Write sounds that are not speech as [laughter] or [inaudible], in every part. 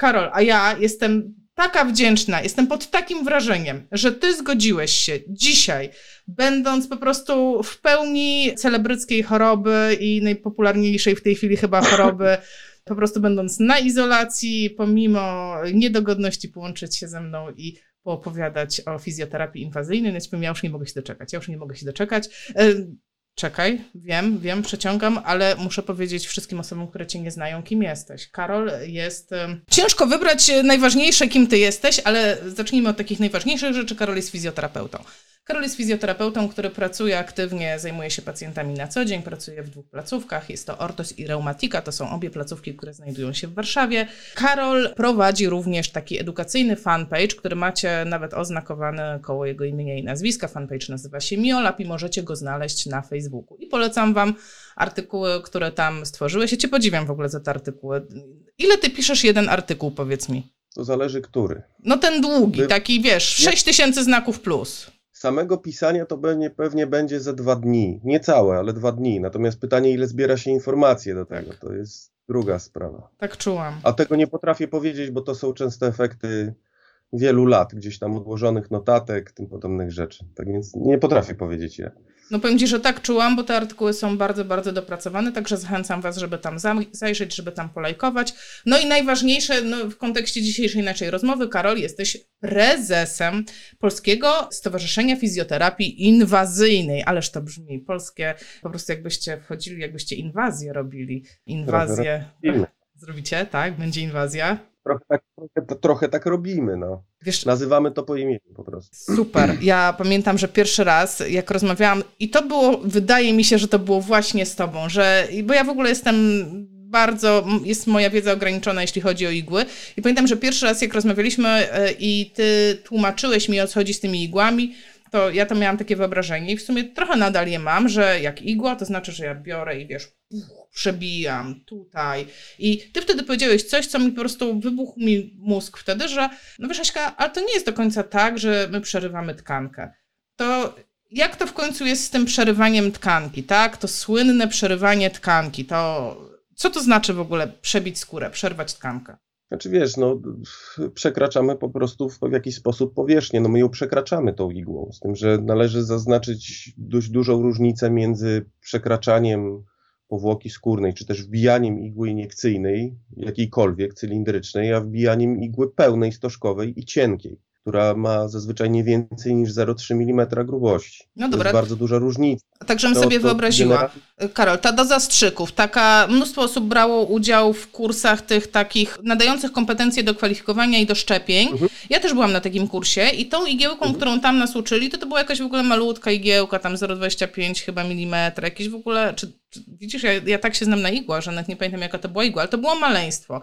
Karol, a ja jestem taka wdzięczna, jestem pod takim wrażeniem, że ty zgodziłeś się dzisiaj, będąc po prostu w pełni celebryckiej choroby i najpopularniejszej w tej chwili chyba [laughs] choroby, po prostu będąc na izolacji, pomimo niedogodności połączyć się ze mną i poopowiadać o fizjoterapii inwazyjnej, więc ja już nie mogę się doczekać, ja już nie mogę się doczekać. E, czekaj, wiem, wiem, przeciągam, ale muszę powiedzieć wszystkim osobom, które cię nie znają, kim jesteś. Karol jest... Ciężko wybrać najważniejsze, kim ty jesteś, ale zacznijmy od takich najważniejszych rzeczy. Karol jest fizjoterapeutą. Karol jest fizjoterapeutą, który pracuje aktywnie, zajmuje się pacjentami na co dzień, pracuje w dwóch placówkach. Jest to Ortos i Reumatika, to są obie placówki, które znajdują się w Warszawie. Karol prowadzi również taki edukacyjny fanpage, który macie nawet oznakowany koło jego imienia i nazwiska. Fanpage nazywa się Miolab i możecie go znaleźć na Facebooku. I polecam Wam artykuły, które tam stworzyłeś. Ja Cię podziwiam w ogóle za te artykuły. Ile Ty piszesz jeden artykuł, powiedz mi? To zależy który. No ten długi, taki wiesz, 6 tysięcy znaków plus samego pisania to pewnie, pewnie będzie za dwa dni. Nie całe, ale dwa dni. Natomiast pytanie, ile zbiera się informacje do tego, to jest druga sprawa. Tak czułam. A tego nie potrafię powiedzieć, bo to są często efekty wielu lat, gdzieś tam odłożonych notatek, tym podobnych rzeczy. Tak więc nie potrafię powiedzieć ile. No powiem Ci, że tak czułam, bo te artykuły są bardzo, bardzo dopracowane, także zachęcam Was, żeby tam zajrzeć, żeby tam polajkować. No i najważniejsze no, w kontekście dzisiejszej naszej rozmowy, Karol, jesteś prezesem Polskiego Stowarzyszenia Fizjoterapii Inwazyjnej. Ależ to brzmi polskie, po prostu jakbyście wchodzili, jakbyście inwazję robili. Inwazję. Zrobicie, tak? Będzie inwazja. Trochę tak, trochę, trochę tak robimy, no. Wiesz, Nazywamy to po imieniu po prostu. Super. Ja pamiętam, że pierwszy raz, jak rozmawiałam, i to było, wydaje mi się, że to było właśnie z tobą, że, bo ja w ogóle jestem bardzo, jest moja wiedza ograniczona, jeśli chodzi o igły. I pamiętam, że pierwszy raz, jak rozmawialiśmy e, i ty tłumaczyłeś mi, o co chodzi z tymi igłami, to ja to miałam takie wyobrażenie i w sumie trochę nadal je mam, że jak igła, to znaczy, że ja biorę i wiesz, przebijam tutaj. I ty wtedy powiedziałeś coś, co mi po prostu wybuchł mi mózg wtedy, że no wiesz Aśka, ale to nie jest do końca tak, że my przerywamy tkankę. To jak to w końcu jest z tym przerywaniem tkanki, tak? To słynne przerywanie tkanki, to co to znaczy w ogóle przebić skórę, przerwać tkankę? Znaczy wiesz, no przekraczamy po prostu w jakiś sposób powierzchnię, no my ją przekraczamy tą igłą, z tym, że należy zaznaczyć dość dużą różnicę między przekraczaniem powłoki skórnej, czy też wbijaniem igły iniekcyjnej, jakiejkolwiek, cylindrycznej, a wbijaniem igły pełnej, stożkowej i cienkiej która ma zazwyczaj nie więcej niż 0,3 mm grubości. No dobra. To jest bardzo duża różnica. Tak, żebym sobie wyobraziła. Karol, ta do zastrzyków, taka, mnóstwo osób brało udział w kursach tych takich nadających kompetencje do kwalifikowania i do szczepień. Mhm. Ja też byłam na takim kursie i tą igiełką, mhm. którą tam nas uczyli, to to była jakaś w ogóle malutka igiełka, tam 0,25 chyba milimetra, jakieś w ogóle, czy, czy widzisz, ja, ja tak się znam na igłach, że nawet nie pamiętam jaka to była igła, ale to było maleństwo.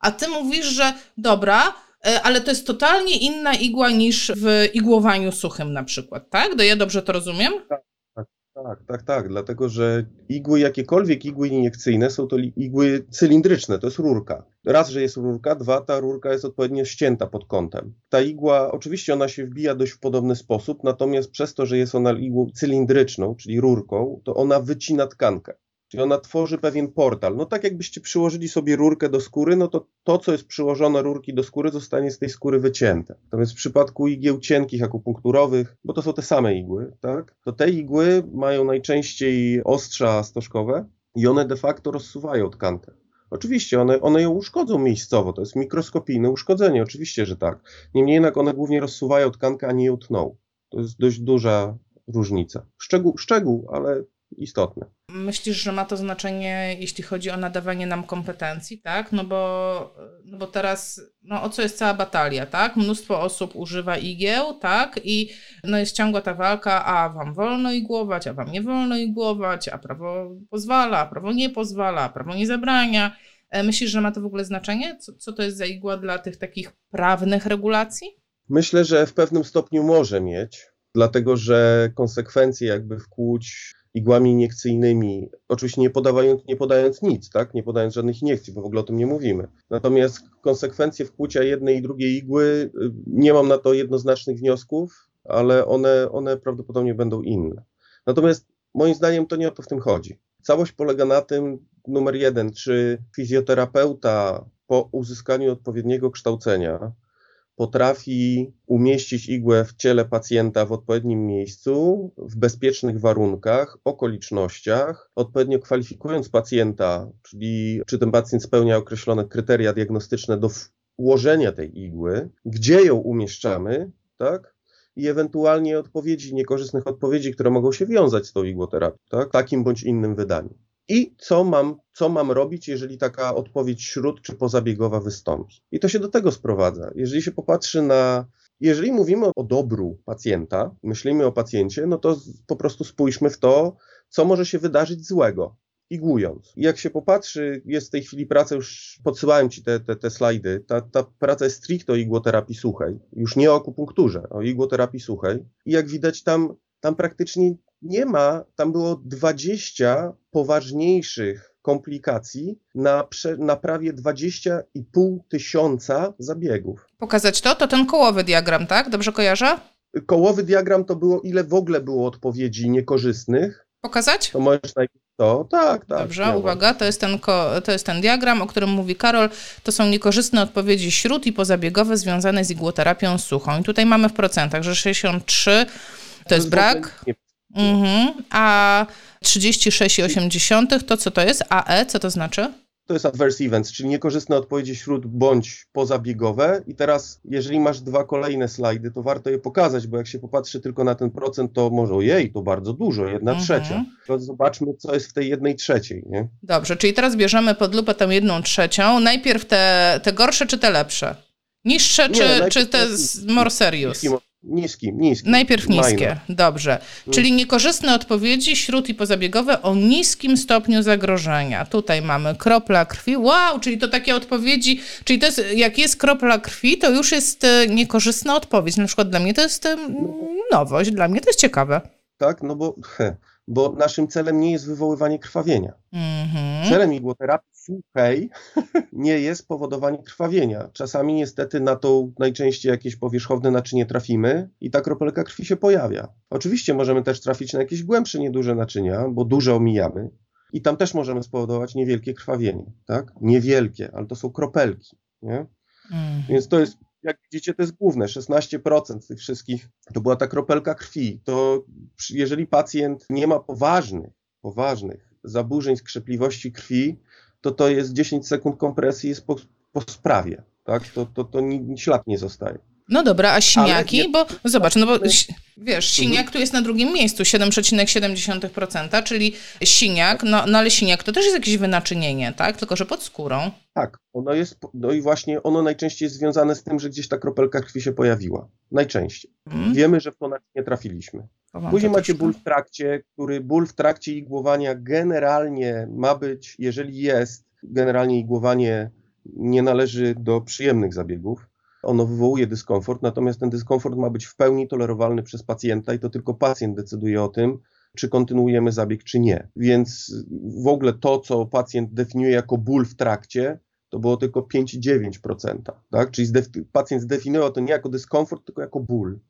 A ty mówisz, że dobra, ale to jest totalnie inna igła niż w igłowaniu suchym na przykład, tak? Do ja dobrze to rozumiem? Tak, tak, tak, tak, tak, dlatego że igły, jakiekolwiek igły iniekcyjne są to igły cylindryczne, to jest rurka. Raz, że jest rurka, dwa, ta rurka jest odpowiednio ścięta pod kątem. Ta igła, oczywiście ona się wbija dość w podobny sposób, natomiast przez to, że jest ona igłą cylindryczną, czyli rurką, to ona wycina tkankę. Czyli ona tworzy pewien portal. No tak jakbyście przyłożyli sobie rurkę do skóry, no to to, co jest przyłożone rurki do skóry, zostanie z tej skóry wycięte. Natomiast w przypadku igieł cienkich, akupunkturowych, bo to są te same igły, tak? To te igły mają najczęściej ostrza stożkowe i one de facto rozsuwają tkankę. Oczywiście one, one ją uszkodzą miejscowo, to jest mikroskopijne uszkodzenie, oczywiście, że tak. Niemniej jednak one głównie rozsuwają tkankę, a nie ją tną. To jest dość duża różnica. Szczegół, szczegół ale istotne. Myślisz, że ma to znaczenie, jeśli chodzi o nadawanie nam kompetencji, tak? No bo, no bo teraz, no o co jest cała batalia, tak? Mnóstwo osób używa igieł, tak? I no jest ciągła ta walka, a wam wolno igłować, a wam nie wolno igłować, a prawo pozwala, a prawo nie pozwala, a prawo nie zabrania. E, myślisz, że ma to w ogóle znaczenie? Co, co to jest za igła dla tych takich prawnych regulacji? Myślę, że w pewnym stopniu może mieć, dlatego że konsekwencje jakby wkłuć igłami iniekcyjnymi, oczywiście nie, podawając, nie podając nic, tak? nie podając żadnych iniekcji, bo w ogóle o tym nie mówimy. Natomiast konsekwencje wkłucia jednej i drugiej igły, y, nie mam na to jednoznacznych wniosków, ale one, one prawdopodobnie będą inne. Natomiast moim zdaniem to nie o to w tym chodzi. Całość polega na tym, numer jeden, czy fizjoterapeuta po uzyskaniu odpowiedniego kształcenia potrafi umieścić igłę w ciele pacjenta w odpowiednim miejscu, w bezpiecznych warunkach, okolicznościach, odpowiednio kwalifikując pacjenta, czyli czy ten pacjent spełnia określone kryteria diagnostyczne do włożenia tej igły, gdzie ją umieszczamy, tak? I ewentualnie odpowiedzi, niekorzystnych odpowiedzi, które mogą się wiązać z tą igłoterapią, tak? takim bądź innym wydaniem i co mam, co mam robić, jeżeli taka odpowiedź śród czy pozabiegowa wystąpi. I to się do tego sprowadza. Jeżeli się popatrzy na jeżeli mówimy o dobru pacjenta, myślimy o pacjencie, no to po prostu spójrzmy w to, co może się wydarzyć złego, igłując. I jak się popatrzy, jest w tej chwili praca, już podsyłałem Ci te, te, te slajdy, ta, ta praca jest stricte o igłoterapii suchej, już nie o akupunkturze, o igłoterapii suchej. I jak widać tam, tam praktycznie nie ma, tam było 20 poważniejszych komplikacji na, na prawie 20,5 tysiąca zabiegów. Pokazać to? To ten kołowy diagram, tak? Dobrze kojarzę? Kołowy diagram to było, ile w ogóle było odpowiedzi niekorzystnych. Pokazać? To możesz najpierw to, tak, tak. Dobrze, uwaga, to jest, ten, to jest ten diagram, o którym mówi Karol. To są niekorzystne odpowiedzi śród i pozabiegowe związane z igłoterapią suchą. I tutaj mamy w procentach, że 63 to jest brak. Mhm. A 36,8 to co to jest? AE, co to znaczy? To jest adverse events, czyli niekorzystne odpowiedzi śród bądź pozabiegowe. I teraz, jeżeli masz dwa kolejne slajdy, to warto je pokazać, bo jak się popatrzy tylko na ten procent, to może ojej, to bardzo dużo, jedna mhm. trzecia. To zobaczmy, co jest w tej jednej trzeciej. Nie? Dobrze, czyli teraz bierzemy pod lupę tę jedną trzecią. Najpierw te, te gorsze czy te lepsze? Niższe Nie, czy, czy te more serious? Niskim, niskim. Najpierw niskie, minor. dobrze. Czyli niekorzystne odpowiedzi śród i pozabiegowe o niskim stopniu zagrożenia. Tutaj mamy kropla krwi. Wow, czyli to takie odpowiedzi, czyli to jest, jak jest kropla krwi, to już jest e, niekorzystna odpowiedź. Na przykład dla mnie to jest nowość, dla mnie to jest ciekawe. Tak, no bo he, bo naszym celem nie jest wywoływanie krwawienia. Mm-hmm. Celem igłoterapii suchej [laughs] nie jest powodowanie krwawienia. Czasami niestety na to najczęściej jakieś powierzchowne naczynie trafimy i ta kropelka krwi się pojawia. Oczywiście możemy też trafić na jakieś głębsze, nieduże naczynia, bo duże omijamy i tam też możemy spowodować niewielkie krwawienie, tak? Niewielkie, ale to są kropelki, nie? Mm. Więc to jest jak widzicie, to jest główne, 16% tych wszystkich to była ta kropelka krwi. To jeżeli pacjent nie ma poważnych, poważnych zaburzeń skrzepliwości krwi, to to jest 10 sekund kompresji jest po, po sprawie, tak? To, to, to ślad nie zostaje. No dobra, a siniaki? bo zobacz, no bo wiesz, siniak tu jest na drugim miejscu, 7,7%, czyli siniak, no, no ale siniak to też jest jakieś wynaczynienie, tak? Tylko, że pod skórą. Tak, ono jest, no i właśnie ono najczęściej jest związane z tym, że gdzieś ta kropelka krwi się pojawiła. Najczęściej. Hmm. Wiemy, że w to nie trafiliśmy. Później macie ból w trakcie, który ból w trakcie igłowania generalnie ma być, jeżeli jest, generalnie igłowanie nie należy do przyjemnych zabiegów ono wywołuje dyskomfort, natomiast ten dyskomfort ma być w pełni tolerowalny przez pacjenta i to tylko pacjent decyduje o tym, czy kontynuujemy zabieg, czy nie. Więc w ogóle to, co pacjent definiuje jako ból w trakcie, to było tylko 5,9%. Tak? Czyli pacjent zdefiniował to nie jako dyskomfort, tylko jako ból.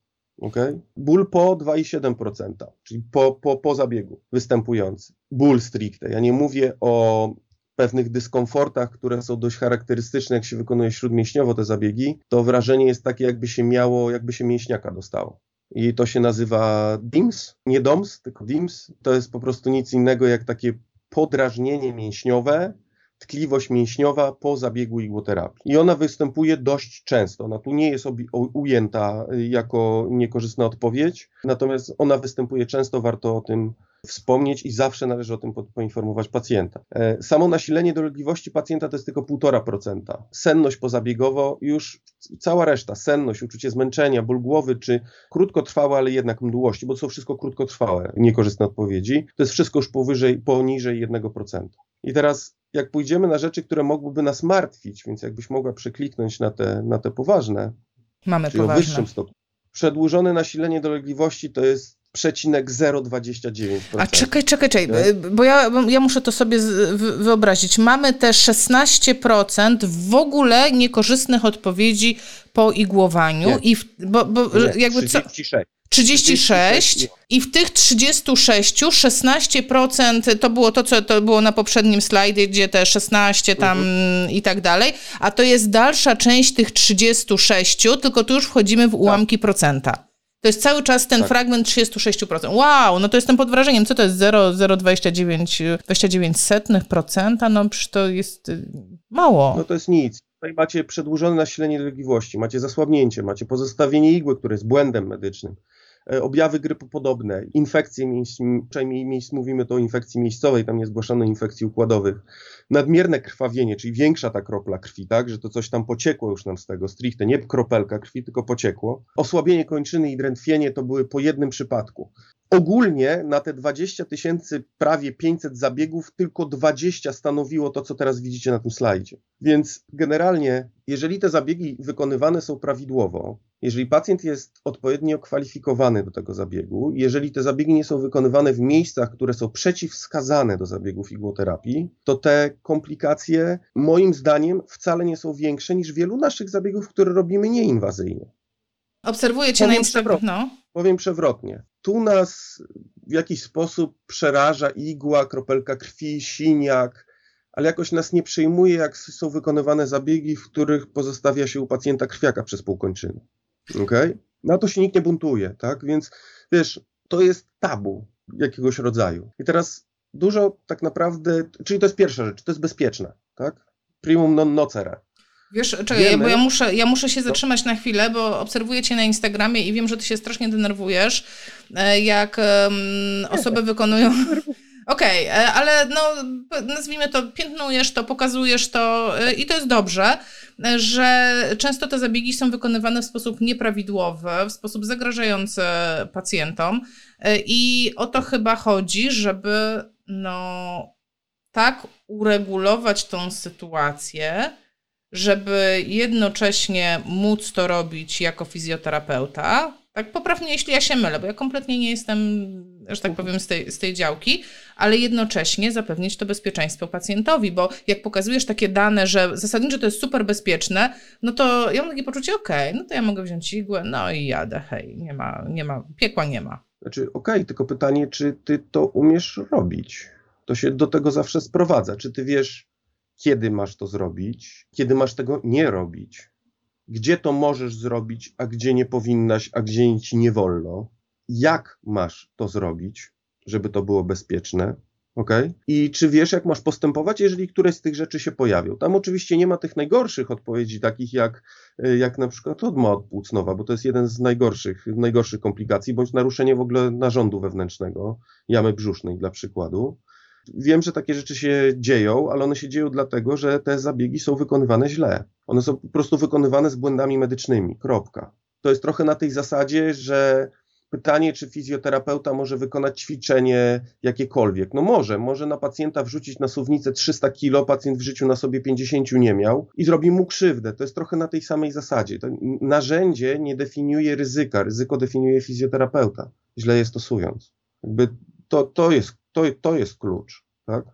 Okay? Ból po 2,7%, czyli po, po, po zabiegu występujący. Ból stricte. Ja nie mówię o pewnych dyskomfortach, które są dość charakterystyczne, jak się wykonuje śródmięśniowo te zabiegi, to wrażenie jest takie, jakby się miało, jakby się mięśniaka dostało. I to się nazywa DIMS, nie DOMS, tylko DIMS. To jest po prostu nic innego jak takie podrażnienie mięśniowe, tkliwość mięśniowa po zabiegu igłoterapii. I ona występuje dość często. Ona tu nie jest ujęta jako niekorzystna odpowiedź, natomiast ona występuje często, warto o tym wspomnieć i zawsze należy o tym poinformować pacjenta. E, samo nasilenie dolegliwości pacjenta to jest tylko 1,5%. Senność pozabiegowo już cała reszta, senność, uczucie zmęczenia, ból głowy, czy krótkotrwałe, ale jednak mdłości, bo to są wszystko krótkotrwałe, niekorzystne odpowiedzi, to jest wszystko już powyżej, poniżej 1%. I teraz jak pójdziemy na rzeczy, które mogłyby nas martwić, więc jakbyś mogła przekliknąć na te, na te poważne, Mamy czyli poważne. o wyższym stopniu. Przedłużone nasilenie dolegliwości to jest przecinek 0,29%. A czekaj, czekaj, czekaj, bo ja, ja muszę to sobie wyobrazić. Mamy te 16% w ogóle niekorzystnych odpowiedzi po igłowaniu Nie. i w, bo, bo Nie, jakby 36. 36 i w tych 36 16% to było to, co to było na poprzednim slajdzie, gdzie te 16 tam mhm. i tak dalej, a to jest dalsza część tych 36, tylko tu już wchodzimy w ułamki tak. procenta. To jest cały czas ten tak. fragment 36%. Wow, no to jestem pod wrażeniem. Co to jest 0,029%? No przecież to jest y, mało. No to jest nic. Tutaj macie przedłużone nasilenie dolegliwości, macie zasłabnięcie, macie pozostawienie igły, które jest błędem medycznym. E, objawy grypopodobne, infekcje miejsc, przynajmniej mówimy to o infekcji miejscowej, tam nie zgłaszano infekcji układowych, nadmierne krwawienie, czyli większa ta kropla krwi, tak, że to coś tam pociekło już nam z tego stricte, nie kropelka krwi, tylko pociekło. Osłabienie kończyny i drętwienie to były po jednym przypadku. Ogólnie na te 20 tysięcy, prawie 500 zabiegów, tylko 20 stanowiło to, co teraz widzicie na tym slajdzie. Więc generalnie, jeżeli te zabiegi wykonywane są prawidłowo, jeżeli pacjent jest odpowiednio kwalifikowany do tego zabiegu, jeżeli te zabiegi nie są wykonywane w miejscach, które są przeciwwskazane do zabiegów igłoterapii, to te komplikacje, moim zdaniem, wcale nie są większe niż wielu naszych zabiegów, które robimy nieinwazyjnie. Obserwuję cię na Instagramie. No. Powiem przewrotnie. Tu nas w jakiś sposób przeraża igła, kropelka krwi, siniak, ale jakoś nas nie przejmuje, jak są wykonywane zabiegi, w których pozostawia się u pacjenta krwiaka przez półkończyny. Okay? Na to się nikt nie buntuje, tak? Więc wiesz, to jest tabu jakiegoś rodzaju. I teraz dużo tak naprawdę, czyli to jest pierwsza rzecz, to jest bezpieczne, tak? Primum non nocere. Wiesz, czekaj, Wiemy, bo ja muszę, ja muszę się zatrzymać na chwilę, bo obserwuję cię na Instagramie i wiem, że ty się strasznie denerwujesz, e, jak um, osoby wykonują... [laughs] Okej, okay, e, ale no, nazwijmy to, piętnujesz to, pokazujesz to e, i to jest dobrze, że często te zabiegi są wykonywane w sposób nieprawidłowy, w sposób zagrażający pacjentom i o to chyba chodzi, żeby no, tak uregulować tą sytuację, żeby jednocześnie móc to robić jako fizjoterapeuta. Tak poprawnie, jeśli ja się mylę, bo ja kompletnie nie jestem, że tak powiem, z tej, z tej działki, ale jednocześnie zapewnić to bezpieczeństwo pacjentowi, bo jak pokazujesz takie dane, że zasadniczo to jest super bezpieczne, no to ja mam takie poczucie, okej, okay, no to ja mogę wziąć igłę, no i jadę, hej, nie ma, nie ma, piekła nie ma. Znaczy, okej, okay, tylko pytanie, czy ty to umiesz robić? To się do tego zawsze sprowadza. Czy ty wiesz, kiedy masz to zrobić, kiedy masz tego nie robić, gdzie to możesz zrobić, a gdzie nie powinnaś, a gdzie ci nie wolno, jak masz to zrobić, żeby to było bezpieczne. Ok? I czy wiesz, jak masz postępować, jeżeli któreś z tych rzeczy się pojawią? Tam oczywiście nie ma tych najgorszych odpowiedzi, takich jak, jak na przykład odma odpłucnowa, bo to jest jeden z najgorszych, najgorszych komplikacji, bądź naruszenie w ogóle narządu wewnętrznego, jamy brzusznej dla przykładu. Wiem, że takie rzeczy się dzieją, ale one się dzieją dlatego, że te zabiegi są wykonywane źle. One są po prostu wykonywane z błędami medycznymi. Kropka. To jest trochę na tej zasadzie, że pytanie, czy fizjoterapeuta może wykonać ćwiczenie jakiekolwiek. No może, może na pacjenta wrzucić na suwnicę 300 kilo, pacjent w życiu na sobie 50 nie miał i zrobi mu krzywdę. To jest trochę na tej samej zasadzie. To narzędzie nie definiuje ryzyka, ryzyko definiuje fizjoterapeuta, źle je stosując. Jakby to, to jest to, to jest klucz. Tak?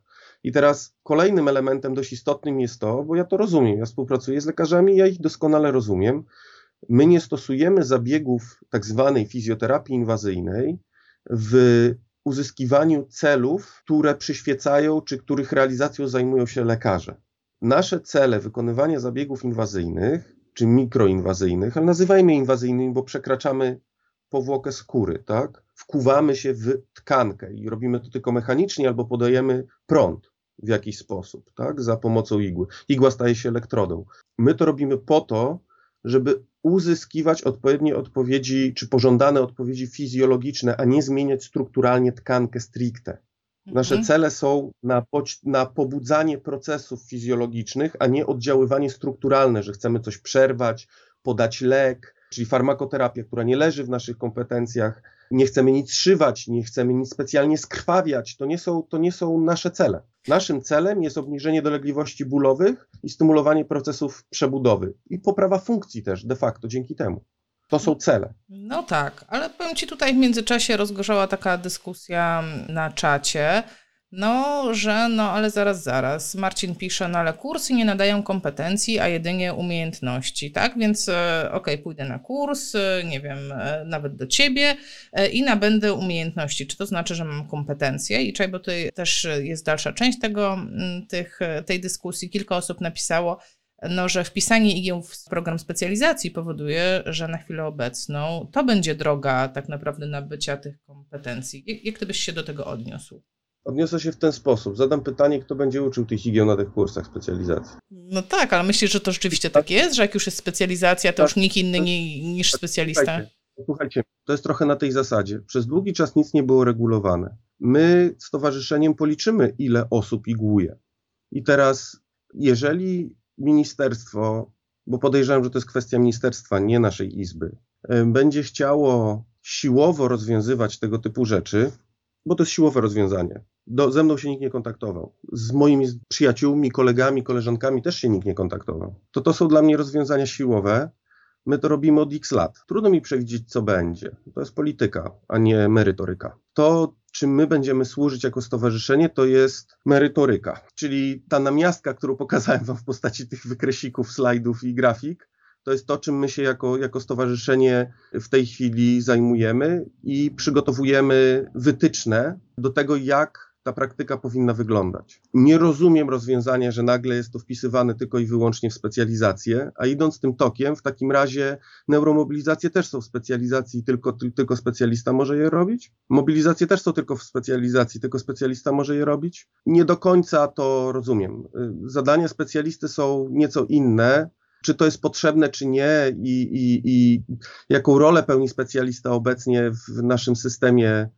I teraz kolejnym elementem dość istotnym jest to, bo ja to rozumiem, ja współpracuję z lekarzami, ja ich doskonale rozumiem. My nie stosujemy zabiegów tak zwanej fizjoterapii inwazyjnej w uzyskiwaniu celów, które przyświecają, czy których realizacją zajmują się lekarze. Nasze cele wykonywania zabiegów inwazyjnych, czy mikroinwazyjnych, ale nazywajmy inwazyjnymi, bo przekraczamy powłokę skóry, tak? Wkuwamy się w tkankę i robimy to tylko mechanicznie albo podajemy prąd w jakiś sposób, tak? Za pomocą igły. Igła staje się elektrodą. My to robimy po to, żeby uzyskiwać odpowiednie odpowiedzi, czy pożądane odpowiedzi fizjologiczne, a nie zmieniać strukturalnie tkankę stricte. Nasze mhm. cele są na, na, pobudzanie procesów fizjologicznych, a nie oddziaływanie strukturalne, że chcemy coś przerwać, podać lek, czyli farmakoterapia, która nie leży w naszych kompetencjach, nie chcemy nic szywać, nie chcemy nic specjalnie skrwawiać, to nie są, to nie są nasze cele. Naszym celem jest obniżenie dolegliwości bólowych i stymulowanie procesów przebudowy i poprawa funkcji też de facto dzięki temu. To są cele. No tak, ale powiem Ci tutaj w międzyczasie rozgorzała taka dyskusja na czacie, no, że no, ale zaraz, zaraz. Marcin pisze, no ale kursy nie nadają kompetencji, a jedynie umiejętności, tak? Więc e, okej, okay, pójdę na kurs, e, nie wiem, e, nawet do ciebie i nabędę umiejętności. Czy to znaczy, że mam kompetencje? I czaj, bo tutaj też jest dalsza część tego, tych, tej dyskusji. Kilka osób napisało, no, że wpisanie igieł w program specjalizacji powoduje, że na chwilę obecną to będzie droga tak naprawdę nabycia tych kompetencji. Jak, jak ty byś się do tego odniósł? Odniosę się w ten sposób. Zadam pytanie, kto będzie uczył tych igieł na tych kursach specjalizacji. No tak, ale myślisz, że to rzeczywiście tak jest, że jak już jest specjalizacja, to tak, już nikt inny nie, niż specjalista? Słuchajcie, słuchajcie, to jest trochę na tej zasadzie. Przez długi czas nic nie było regulowane. My stowarzyszeniem policzymy, ile osób igłuje. I teraz, jeżeli ministerstwo, bo podejrzewam, że to jest kwestia ministerstwa, nie naszej izby, będzie chciało siłowo rozwiązywać tego typu rzeczy, bo to jest siłowe rozwiązanie. Do, ze mną się nikt nie kontaktował. Z moimi przyjaciółmi, kolegami, koleżankami też się nikt nie kontaktował. To to są dla mnie rozwiązania siłowe. My to robimy od x lat. Trudno mi przewidzieć, co będzie. To jest polityka, a nie merytoryka. To, czym my będziemy służyć jako stowarzyszenie, to jest merytoryka. Czyli ta namiastka, którą pokazałem Wam w postaci tych wykresików, slajdów i grafik, to jest to, czym my się jako, jako stowarzyszenie w tej chwili zajmujemy i przygotowujemy wytyczne do tego, jak ta praktyka powinna wyglądać. Nie rozumiem rozwiązania, że nagle jest to wpisywane tylko i wyłącznie w specjalizację, a idąc tym tokiem, w takim razie neuromobilizacje też są w specjalizacji, tylko, tylko specjalista może je robić. Mobilizacje też są tylko w specjalizacji, tylko specjalista może je robić. Nie do końca to rozumiem. Zadania specjalisty są nieco inne czy to jest potrzebne, czy nie i, i, i jaką rolę pełni specjalista obecnie w naszym systemie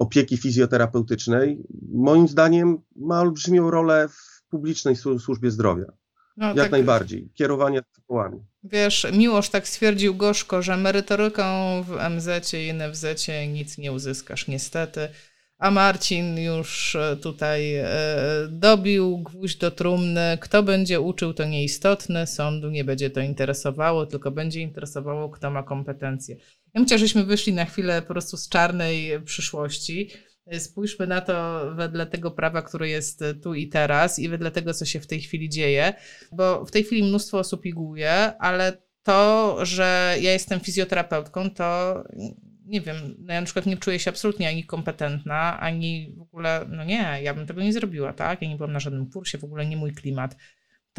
opieki fizjoterapeutycznej, moim zdaniem ma olbrzymią rolę w publicznej służbie zdrowia. No, Jak tak, najbardziej. Kierowanie zespołami. Wiesz, Miłosz tak stwierdził gorzko, że merytoryką w MZ i NFZ nic nie uzyskasz, niestety a Marcin już e, tutaj e, dobił gwóźdź do trumny. Kto będzie uczył, to nieistotne, sądu nie będzie to interesowało, tylko będzie interesowało, kto ma kompetencje. Ja myślę, żeśmy wyszli na chwilę po prostu z czarnej przyszłości. Spójrzmy na to wedle tego prawa, które jest tu i teraz i wedle tego, co się w tej chwili dzieje, bo w tej chwili mnóstwo osób igłuje, ale to, że ja jestem fizjoterapeutką, to nie wiem, no ja na przykład nie czuję się absolutnie ani kompetentna, ani w ogóle, no nie, ja bym tego nie zrobiła, tak? Ja nie byłam na żadnym kursie, w ogóle nie mój klimat.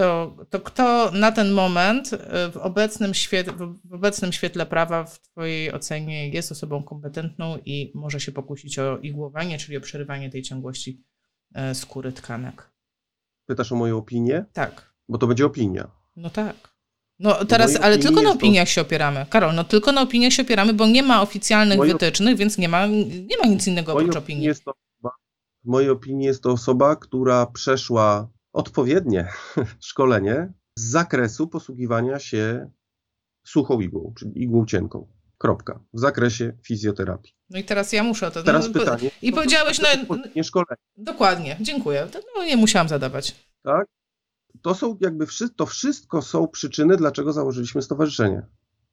To, to kto na ten moment y, w obecnym, świetle, w obecnym świetle prawa w Twojej ocenie jest osobą kompetentną i może się pokusić o igłowanie, czyli o przerywanie tej ciągłości y, skóry tkanek? Pytasz o moją opinię? Tak. Bo to będzie opinia. No tak. No teraz, ale tylko na opiniach to... się opieramy. Karol, no tylko na opiniach się opieramy, bo nie ma oficjalnych Moje... wytycznych, więc nie ma, nie ma nic innego oprócz opinii. Jest to, w mojej opinii jest to osoba, która przeszła odpowiednie [laughs] szkolenie z zakresu posługiwania się suchą igłą, czyli igłą cienką. Kropka. W zakresie fizjoterapii. No i teraz ja muszę o to. Teraz no, pytanie. I powiedziałeś, no. Nie szkolenie. Dokładnie, dziękuję. No nie musiałam zadawać. Tak? to są jakby, to wszystko są przyczyny, dlaczego założyliśmy stowarzyszenie.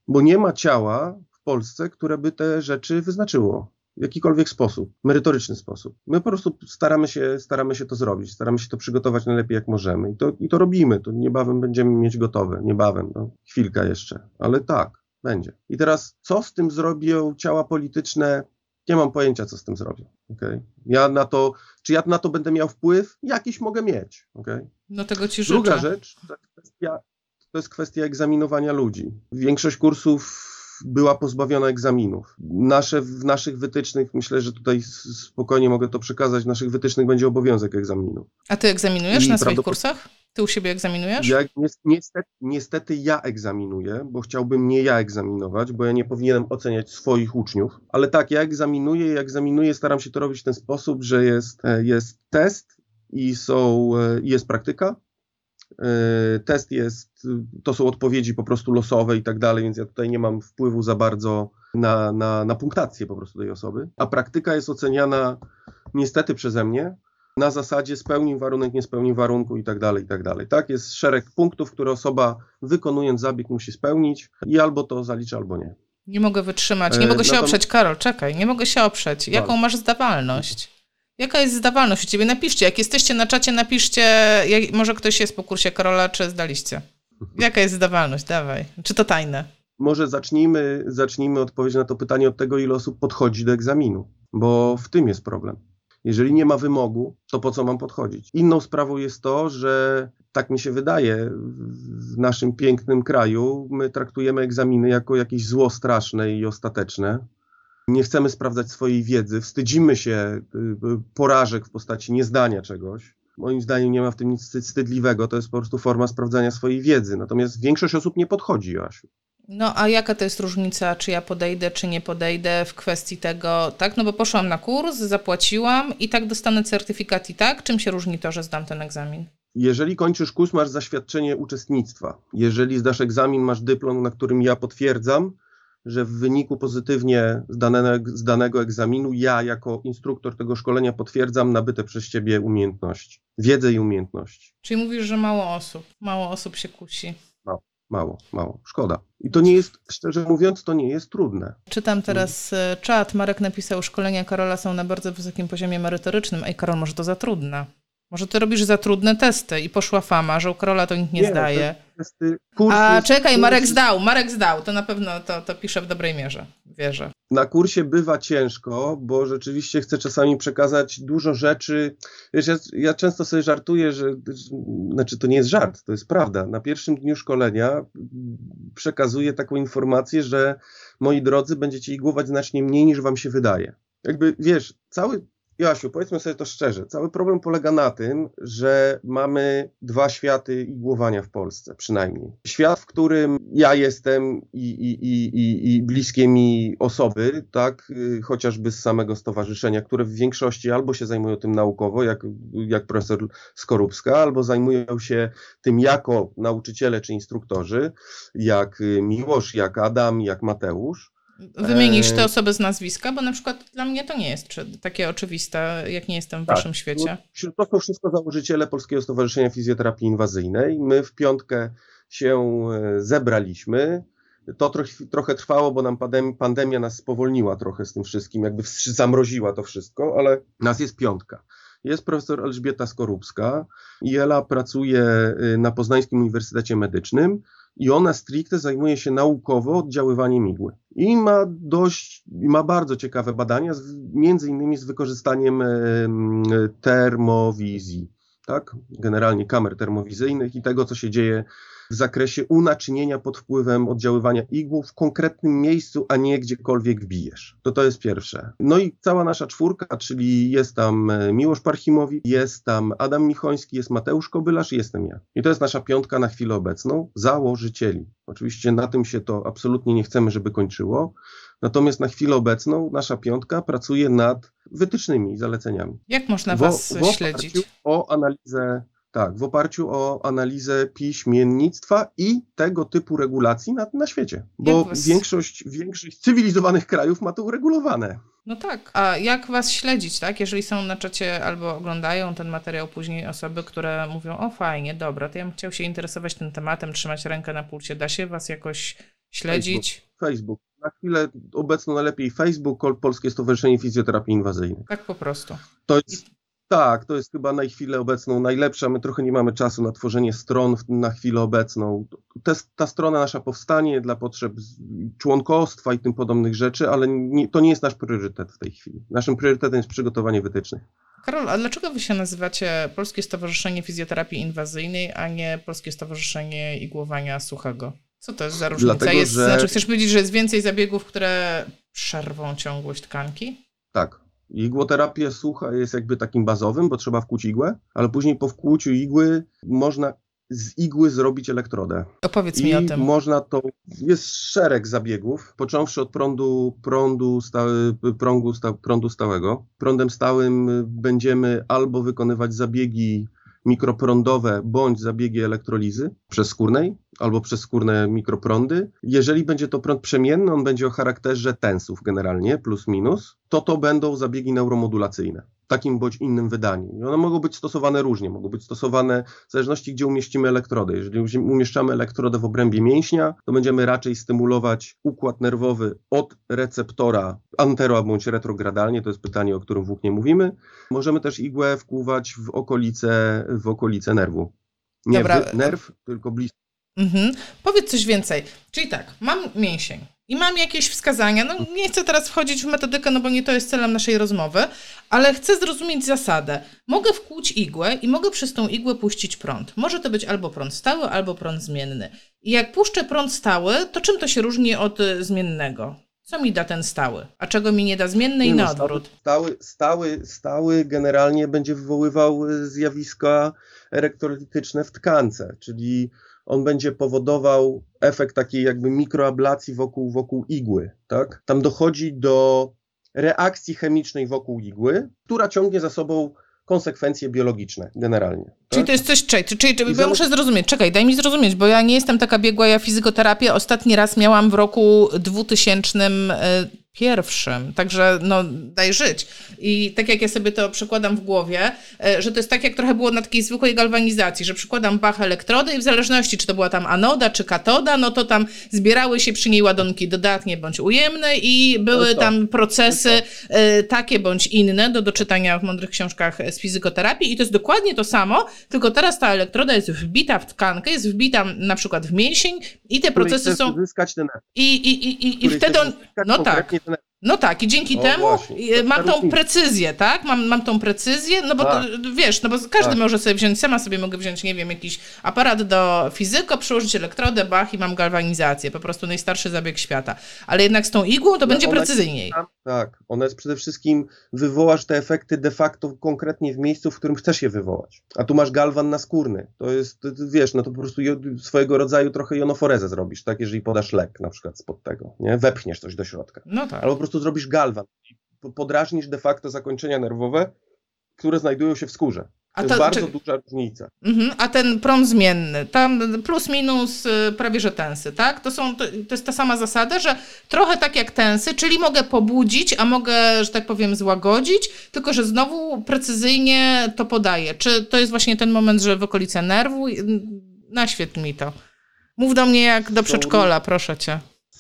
Bo nie ma ciała w Polsce, które by te rzeczy wyznaczyło w jakikolwiek sposób, merytoryczny sposób. My po prostu staramy się, staramy się to zrobić, staramy się to przygotować najlepiej jak możemy i to, i to robimy. To niebawem będziemy mieć gotowe, niebawem, no, chwilka jeszcze, ale tak, będzie. I teraz, co z tym zrobią ciała polityczne? Nie mam pojęcia, co z tym zrobią. Okay? Ja na to, czy ja na to będę miał wpływ? Jakiś mogę mieć. Okay? No tego ci życzę. Druga rzecz to jest, kwestia, to jest kwestia egzaminowania ludzi. Większość kursów była pozbawiona egzaminów. Nasze, w naszych wytycznych, myślę, że tutaj spokojnie mogę to przekazać, w naszych wytycznych będzie obowiązek egzaminu. A ty egzaminujesz I na swoich kursach? Ty u siebie egzaminujesz? Ja, niestety, niestety ja egzaminuję, bo chciałbym nie ja egzaminować, bo ja nie powinienem oceniać swoich uczniów, ale tak, ja egzaminuję i egzaminuję, staram się to robić w ten sposób, że jest, e, jest test i są, e, jest praktyka, test jest, to są odpowiedzi po prostu losowe i tak dalej, więc ja tutaj nie mam wpływu za bardzo na, na, na punktację po prostu tej osoby, a praktyka jest oceniana niestety przeze mnie, na zasadzie spełnił warunek, nie spełnił warunku i tak dalej, i tak dalej. Tak, jest szereg punktów, które osoba wykonując zabieg musi spełnić i albo to zalicza, albo nie. Nie mogę wytrzymać, nie e, mogę się oprzeć. Karol, czekaj, nie mogę się oprzeć. Jaką masz zdawalność? Jaka jest zdawalność u Ciebie? Napiszcie, jak jesteście na czacie, napiszcie, jak, może ktoś jest po kursie Karola, czy zdaliście. Jaka jest zdawalność? Dawaj. Czy to tajne? Może zacznijmy, zacznijmy odpowiedź na to pytanie od tego, ile osób podchodzi do egzaminu, bo w tym jest problem. Jeżeli nie ma wymogu, to po co mam podchodzić? Inną sprawą jest to, że tak mi się wydaje, w naszym pięknym kraju my traktujemy egzaminy jako jakieś zło straszne i ostateczne. Nie chcemy sprawdzać swojej wiedzy, wstydzimy się y, y, porażek w postaci niezdania czegoś. Moim zdaniem nie ma w tym nic wstydliwego, to jest po prostu forma sprawdzania swojej wiedzy. Natomiast większość osób nie podchodzi, Joasiu. No a jaka to jest różnica, czy ja podejdę, czy nie podejdę w kwestii tego, tak? No bo poszłam na kurs, zapłaciłam i tak dostanę certyfikat i tak? Czym się różni to, że zdam ten egzamin? Jeżeli kończysz kurs, masz zaświadczenie uczestnictwa. Jeżeli zdasz egzamin, masz dyplom, na którym ja potwierdzam, że w wyniku pozytywnie zdanego, zdanego egzaminu ja jako instruktor tego szkolenia potwierdzam nabyte przez ciebie umiejętności, wiedzę i umiejętności. Czyli mówisz, że mało osób, mało osób się kusi. Mało, mało, mało. Szkoda. I to nie jest, szczerze mówiąc, to nie jest trudne. Czytam teraz e, czat. Marek napisał, szkolenia Karola są na bardzo wysokim poziomie merytorycznym. Ej, Karol, może to za trudne? Może ty robisz za trudne testy i poszła fama, że u Karola to nikt nie, nie zdaje. Testy, A jest, czekaj. Marek zdał, Marek zdał, to na pewno to, to pisze w dobrej mierze, wierzę. Na kursie bywa ciężko, bo rzeczywiście chcę czasami przekazać dużo rzeczy. Wiesz, ja, ja często sobie żartuję, że, znaczy to nie jest żart, to jest prawda. Na pierwszym dniu szkolenia przekazuję taką informację, że moi drodzy, będziecie igłować znacznie mniej niż wam się wydaje. Jakby, wiesz, cały Joasiu, powiedzmy sobie to szczerze, cały problem polega na tym, że mamy dwa światy igłowania w Polsce, przynajmniej. Świat, w którym ja jestem i, i, i, i bliskie mi osoby, tak, y, chociażby z samego stowarzyszenia, które w większości albo się zajmują tym naukowo, jak, jak profesor Skorupska, albo zajmują się tym jako nauczyciele czy instruktorzy, jak Miłosz, jak Adam, jak Mateusz. Wymienisz te osoby z nazwiska, bo na przykład dla mnie to nie jest takie oczywiste, jak nie jestem w tak, waszym świecie. To są wszystko założyciele Polskiego Stowarzyszenia Fizjoterapii Inwazyjnej. My w piątkę się e, zebraliśmy. To trochę, trochę trwało, bo nam pandemia, pandemia nas spowolniła trochę z tym wszystkim, jakby zamroziła to wszystko, ale nas jest piątka. Jest profesor Elżbieta Skorupska i Ela pracuje e, na Poznańskim Uniwersytecie Medycznym i ona stricte zajmuje się naukowo oddziaływaniem igły. I ma dość, ma bardzo ciekawe badania, między innymi z wykorzystaniem termowizji, tak? generalnie kamer termowizyjnych i tego, co się dzieje w zakresie unaczynienia pod wpływem oddziaływania igłów w konkretnym miejscu, a nie gdziekolwiek wbijesz. To to jest pierwsze. No i cała nasza czwórka, czyli jest tam e, Miłosz Parchimowicz, jest tam Adam Michoński, jest Mateusz Kobylarz i jestem ja. I to jest nasza piątka na chwilę obecną założycieli. Oczywiście na tym się to absolutnie nie chcemy, żeby kończyło. Natomiast na chwilę obecną nasza piątka pracuje nad wytycznymi zaleceniami. Jak można was w, w śledzić? O analizę tak, w oparciu o analizę piśmiennictwa i tego typu regulacji na, na świecie. Bo was... większość, większość cywilizowanych krajów ma to uregulowane. No tak. A jak was śledzić, tak? Jeżeli są na czacie albo oglądają ten materiał później osoby, które mówią, o fajnie, dobra, to ja bym chciał się interesować tym tematem, trzymać rękę na pulsie. Da się was jakoś śledzić? Facebook. Facebook. Na chwilę obecną najlepiej Facebook, Polskie Stowarzyszenie Fizjoterapii Inwazyjnej. Tak po prostu. To jest tak, to jest chyba na chwilę obecną najlepsza. My trochę nie mamy czasu na tworzenie stron na chwilę obecną. Te, ta strona nasza powstanie dla potrzeb członkostwa i tym podobnych rzeczy, ale nie, to nie jest nasz priorytet w tej chwili. Naszym priorytetem jest przygotowanie wytycznych. Karol, a dlaczego wy się nazywacie Polskie Stowarzyszenie Fizjoterapii Inwazyjnej, a nie Polskie Stowarzyszenie Igłowania Suchego? Co to jest za różnica? Dlatego, jest, że... Znaczy, chcesz powiedzieć, że jest więcej zabiegów, które przerwą ciągłość tkanki? Tak, Igłoterapia sucha jest jakby takim bazowym, bo trzeba wkłuć igłę, ale później po wkłuciu igły można z igły zrobić elektrodę. Opowiedz mi I o tym. Można to, jest szereg zabiegów, począwszy od prądu, prądu, stały, prądu, sta, prądu stałego. Prądem stałym będziemy albo wykonywać zabiegi mikroprądowe bądź zabiegi elektrolizy przeskórnej albo przeskórne mikroprądy. Jeżeli będzie to prąd przemienny, on będzie o charakterze tensów generalnie, plus minus, to to będą zabiegi neuromodulacyjne. Takim bądź innym wydaniu. I one mogą być stosowane różnie, mogą być stosowane w zależności, gdzie umieścimy elektrody. Jeżeli umieszczamy elektrodę w obrębie mięśnia, to będziemy raczej stymulować układ nerwowy od receptora antero bądź retrogradalnie, to jest pytanie, o którym włóknie mówimy. Możemy też igłę wkłuwać w okolice, w okolice nerwu. Nie Dobra. w nerw, tylko blisko. Mhm. Powiedz coś więcej. Czyli tak, mam mięsień i mam jakieś wskazania. No nie chcę teraz wchodzić w metodykę, no bo nie to jest celem naszej rozmowy, ale chcę zrozumieć zasadę. Mogę wkłuć igłę i mogę przez tą igłę puścić prąd. Może to być albo prąd stały, albo prąd zmienny. I jak puszczę prąd stały, to czym to się różni od y, zmiennego? Co mi da ten stały, a czego mi nie da zmienny i no, na odwrót? Stały, stały, stały generalnie będzie wywoływał y, zjawiska elektrolityczne w tkance, czyli on będzie powodował efekt takiej jakby mikroablacji wokół, wokół igły, tak? Tam dochodzi do reakcji chemicznej wokół igły, która ciągnie za sobą konsekwencje biologiczne generalnie. Tak? Czyli to jest coś, czyli, czyli, bo ja muszę zrozumieć, czekaj, daj mi zrozumieć, bo ja nie jestem taka biegła, ja fizykoterapię ostatni raz miałam w roku 2000 pierwszym. Także no, daj żyć. I tak jak ja sobie to przekładam w głowie, e, że to jest tak, jak trochę było na takiej zwykłej galwanizacji, że przykładam bach elektrody i w zależności, czy to była tam anoda, czy katoda, no to tam zbierały się przy niej ładunki dodatnie bądź ujemne i były no tam procesy no takie bądź inne do doczytania w mądrych książkach z fizykoterapii i to jest dokładnie to samo, tylko teraz ta elektroda jest wbita w tkankę, jest wbita na przykład w mięsień i te procesy są... I, i, i, i, i wtedy on... No tak. No tak, i dzięki o, temu właśnie. mam tą precyzję, tak? Mam, mam tą precyzję, no bo tak. to, wiesz, no bo każdy tak. może sobie wziąć, sama sobie mogę wziąć, nie wiem, jakiś aparat do fizyko, przyłożyć elektrodę, bach i mam galwanizację, po prostu najstarszy zabieg świata. Ale jednak z tą igłą to no będzie precyzyjniej. Tak, ona jest przede wszystkim, wywołasz te efekty de facto konkretnie w miejscu, w którym chcesz je wywołać. A tu masz galwan naskórny. To jest, wiesz, no to po prostu swojego rodzaju trochę jonoforezę zrobisz, tak? Jeżeli podasz lek na przykład spod tego, nie? Wepchniesz coś do środka. No tak. Albo po prostu zrobisz galwan. Podrażnisz de facto zakończenia nerwowe, które znajdują się w skórze. A to jest bardzo czy... duża różnica. Mhm, a ten prąd zmienny, tam plus minus y, prawie że tensy, tak? To, są, to, to, jest ta sama zasada, że trochę tak jak tensy, czyli mogę pobudzić, a mogę, że tak powiem, złagodzić, tylko że znowu precyzyjnie to podaję. Czy to jest właśnie ten moment, że w okolice nerwu? Naświetl mi to. Mów do mnie jak do przedszkola, proszę cię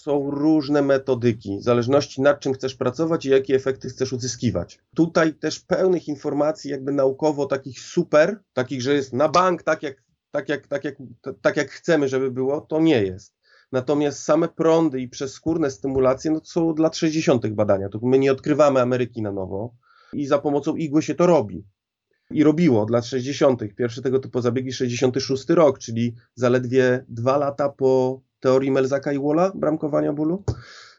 są różne metodyki, w zależności nad czym chcesz pracować i jakie efekty chcesz uzyskiwać. Tutaj też pełnych informacji jakby naukowo takich super, takich, że jest na bank tak jak, tak jak, tak jak, tak jak chcemy, żeby było, to nie jest. Natomiast same prądy i przeskórne stymulacje no to są od lat 60. badania. To my nie odkrywamy Ameryki na nowo i za pomocą igły się to robi. I robiło od lat 60. Pierwszy tego typu zabiegi 66 rok, czyli zaledwie dwa lata po teorii Melzaka i Walla, bramkowania bólu,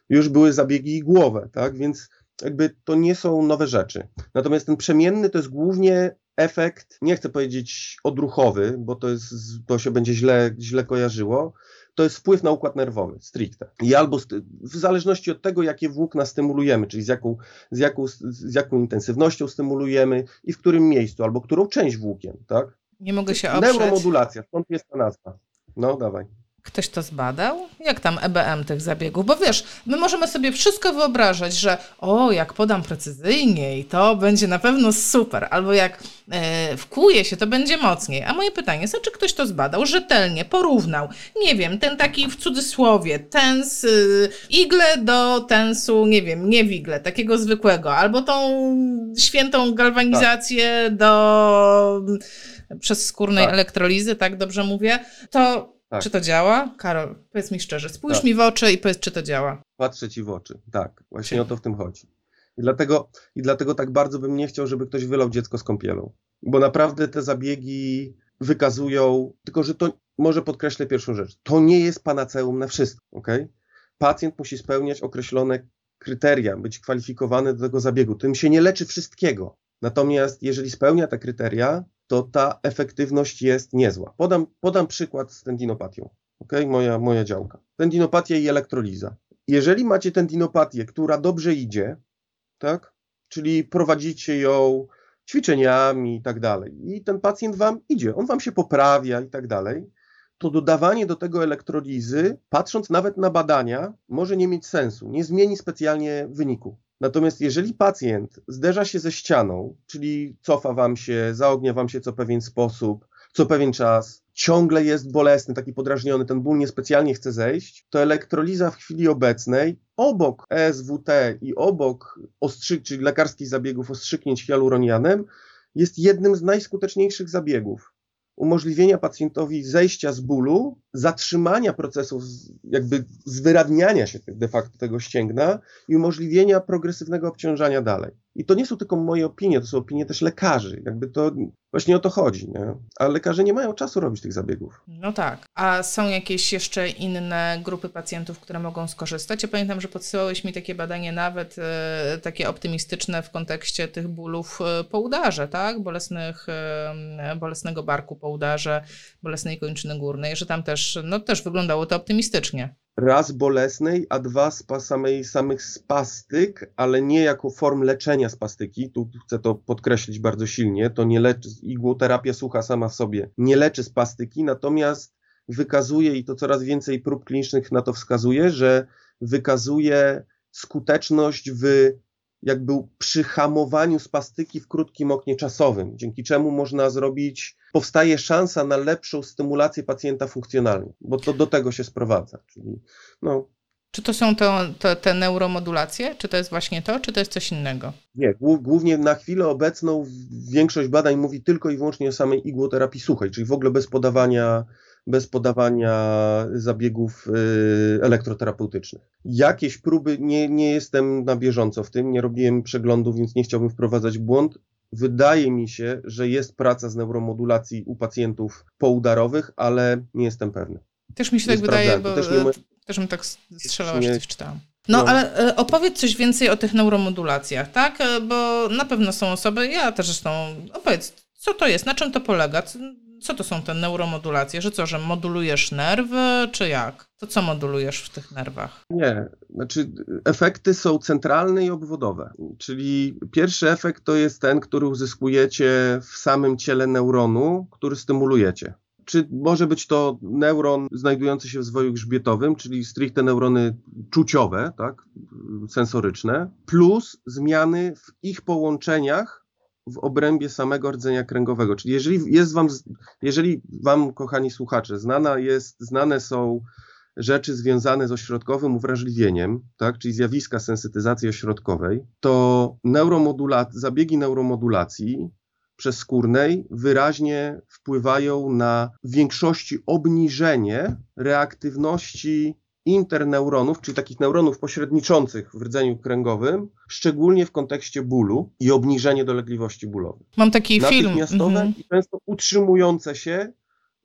już były zabiegi igłowe, tak? Więc jakby to nie są nowe rzeczy. Natomiast ten przemienny to jest głównie efekt, nie chcę powiedzieć odruchowy, bo to, jest, to się będzie źle, źle kojarzyło, to jest wpływ na układ nerwowy, stricte. I albo w zależności od tego, jakie włókna stymulujemy, czyli z jaką, z, jaką, z jaką intensywnością stymulujemy i w którym miejscu, albo którą część włókien, tak? Nie mogę się oprzeć. Neuromodulacja, stąd jest ta nazwa. No, dawaj. Ktoś to zbadał? Jak tam EBM tych zabiegów? Bo wiesz, my możemy sobie wszystko wyobrażać, że o, jak podam precyzyjniej, to będzie na pewno super, albo jak e, wkuje się, to będzie mocniej. A moje pytanie jest, czy ktoś to zbadał rzetelnie, porównał, nie wiem, ten taki w cudzysłowie, tens y, igle do tensu, nie wiem, nie wigle, takiego zwykłego, albo tą świętą galwanizację tak. do przez skórnej tak. elektrolizy, tak dobrze mówię, to tak. Czy to działa? Karol, powiedz mi szczerze, spójrz tak. mi w oczy i powiedz, czy to działa. Patrzę ci w oczy, tak. Właśnie o to w tym chodzi. I dlatego, I dlatego tak bardzo bym nie chciał, żeby ktoś wylał dziecko z kąpielą. Bo naprawdę te zabiegi wykazują, tylko że to, może podkreślę pierwszą rzecz, to nie jest panaceum na wszystko, ok? Pacjent musi spełniać określone kryteria, być kwalifikowany do tego zabiegu. Tym się nie leczy wszystkiego. Natomiast jeżeli spełnia te kryteria, to ta efektywność jest niezła. Podam, podam przykład z tendinopatią. Okay? Moja, moja działka. Tendinopatia i elektroliza. Jeżeli macie tendinopatię, która dobrze idzie, tak? czyli prowadzicie ją ćwiczeniami i tak dalej, i ten pacjent wam idzie, on wam się poprawia i tak dalej, to dodawanie do tego elektrolizy, patrząc nawet na badania, może nie mieć sensu, nie zmieni specjalnie wyniku. Natomiast jeżeli pacjent zderza się ze ścianą, czyli cofa wam się, zaognia wam się co pewien sposób, co pewien czas, ciągle jest bolesny, taki podrażniony, ten ból niespecjalnie chce zejść, to elektroliza w chwili obecnej obok ESWT i obok ostrzyk, czyli lekarskich zabiegów ostrzyknięć hialuronianem jest jednym z najskuteczniejszych zabiegów umożliwienia pacjentowi zejścia z bólu, zatrzymania procesów jakby zwyradniania się de facto tego ścięgna i umożliwienia progresywnego obciążania dalej. I to nie są tylko moje opinie, to są opinie też lekarzy. Jakby to właśnie o to chodzi, nie? A lekarze nie mają czasu robić tych zabiegów. No tak. A są jakieś jeszcze inne grupy pacjentów, które mogą skorzystać? Ja pamiętam, że podsyłałeś mi takie badanie nawet e, takie optymistyczne w kontekście tych bólów e, po udarze, tak? Bolesnych, e, bolesnego barku po udarze, bolesnej kończyny górnej, że tam też, no też wyglądało to optymistycznie raz bolesnej, a dwa z samej, samych spastyk, ale nie jako form leczenia spastyki. Tu chcę to podkreślić bardzo silnie. To nie leczy, igłoterapia sucha sama w sobie nie leczy spastyki, natomiast wykazuje, i to coraz więcej prób klinicznych na to wskazuje, że wykazuje skuteczność w jakby przy hamowaniu spastyki w krótkim oknie czasowym, dzięki czemu można zrobić, powstaje szansa na lepszą stymulację pacjenta funkcjonalnie, bo to do tego się sprowadza. Czyli, no. Czy to są to, to, te neuromodulacje? Czy to jest właśnie to, czy to jest coś innego? Nie, głównie na chwilę obecną większość badań mówi tylko i wyłącznie o samej igłoterapii suchej, czyli w ogóle bez podawania bez podawania zabiegów y, elektroterapeutycznych. Jakieś próby, nie, nie jestem na bieżąco w tym, nie robiłem przeglądów, więc nie chciałbym wprowadzać błąd. Wydaje mi się, że jest praca z neuromodulacji u pacjentów poudarowych, ale nie jestem pewny. Też mi się nie tak wydaje, bo też, nie... też bym tak strzelała, że coś czytałam. No, no, ale e, opowiedz coś więcej o tych neuromodulacjach, tak? E, bo na pewno są osoby, ja też zresztą, opowiedz, co to jest, na czym to polega? Co to są te neuromodulacje? Że co, że modulujesz nerwy, czy jak? To co modulujesz w tych nerwach? Nie, znaczy efekty są centralne i obwodowe. Czyli pierwszy efekt to jest ten, który uzyskujecie w samym ciele neuronu, który stymulujecie czy może być to neuron znajdujący się w zwoju grzbietowym, czyli stricte neurony czuciowe, tak, sensoryczne, plus zmiany w ich połączeniach w obrębie samego rdzenia kręgowego. Czyli jeżeli jest wam, jeżeli wam, kochani słuchacze, znana jest, znane są rzeczy związane z ośrodkowym uwrażliwieniem, tak, czyli zjawiska sensytyzacji ośrodkowej, to neuromodula- zabiegi neuromodulacji przezskórnej wyraźnie wpływają na w większości obniżenie reaktywności interneuronów, czyli takich neuronów pośredniczących w rdzeniu kręgowym, szczególnie w kontekście bólu i obniżenie dolegliwości bólowej. Mam taki film. Natychmiastowe -hmm. i często utrzymujące się,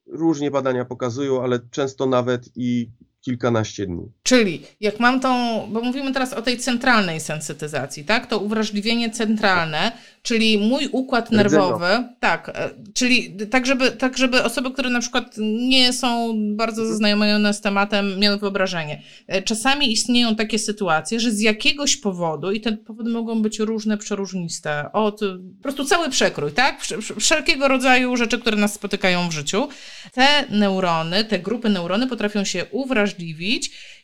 różnie badania pokazują, ale często nawet i kilkanaście dni. Czyli jak mam tą, bo mówimy teraz o tej centralnej sensytyzacji, tak? To uwrażliwienie centralne, czyli mój układ nerwowy, tak, e, czyli tak żeby, tak, żeby osoby, które na przykład nie są bardzo mhm. zaznajomione z tematem, miały wyobrażenie. E, czasami istnieją takie sytuacje, że z jakiegoś powodu, i te powody mogą być różne, przeróżniste, od po prostu cały przekrój, tak? Wszelkiego rodzaju rzeczy, które nas spotykają w życiu. Te neurony, te grupy neurony potrafią się uwrażliwić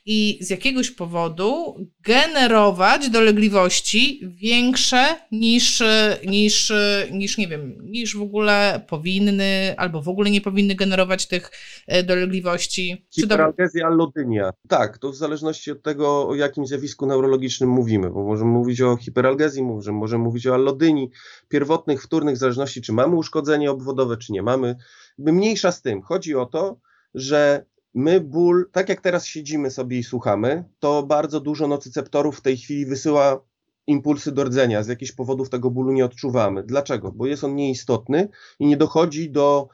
i z jakiegoś powodu generować dolegliwości większe niż, niż, niż nie wiem, niż w ogóle powinny albo w ogóle nie powinny generować tych e, dolegliwości. Hiperalgezja, allodynia. Tak, to w zależności od tego, o jakim zjawisku neurologicznym mówimy, bo możemy mówić o hiperalgezji, możemy, możemy mówić o allodynii, pierwotnych, wtórnych, w zależności czy mamy uszkodzenie obwodowe, czy nie mamy. Mniejsza z tym. Chodzi o to, że My ból, tak jak teraz siedzimy sobie i słuchamy, to bardzo dużo nocyceptorów w tej chwili wysyła impulsy do rdzenia. Z jakichś powodów tego bólu nie odczuwamy. Dlaczego? Bo jest on nieistotny i nie dochodzi do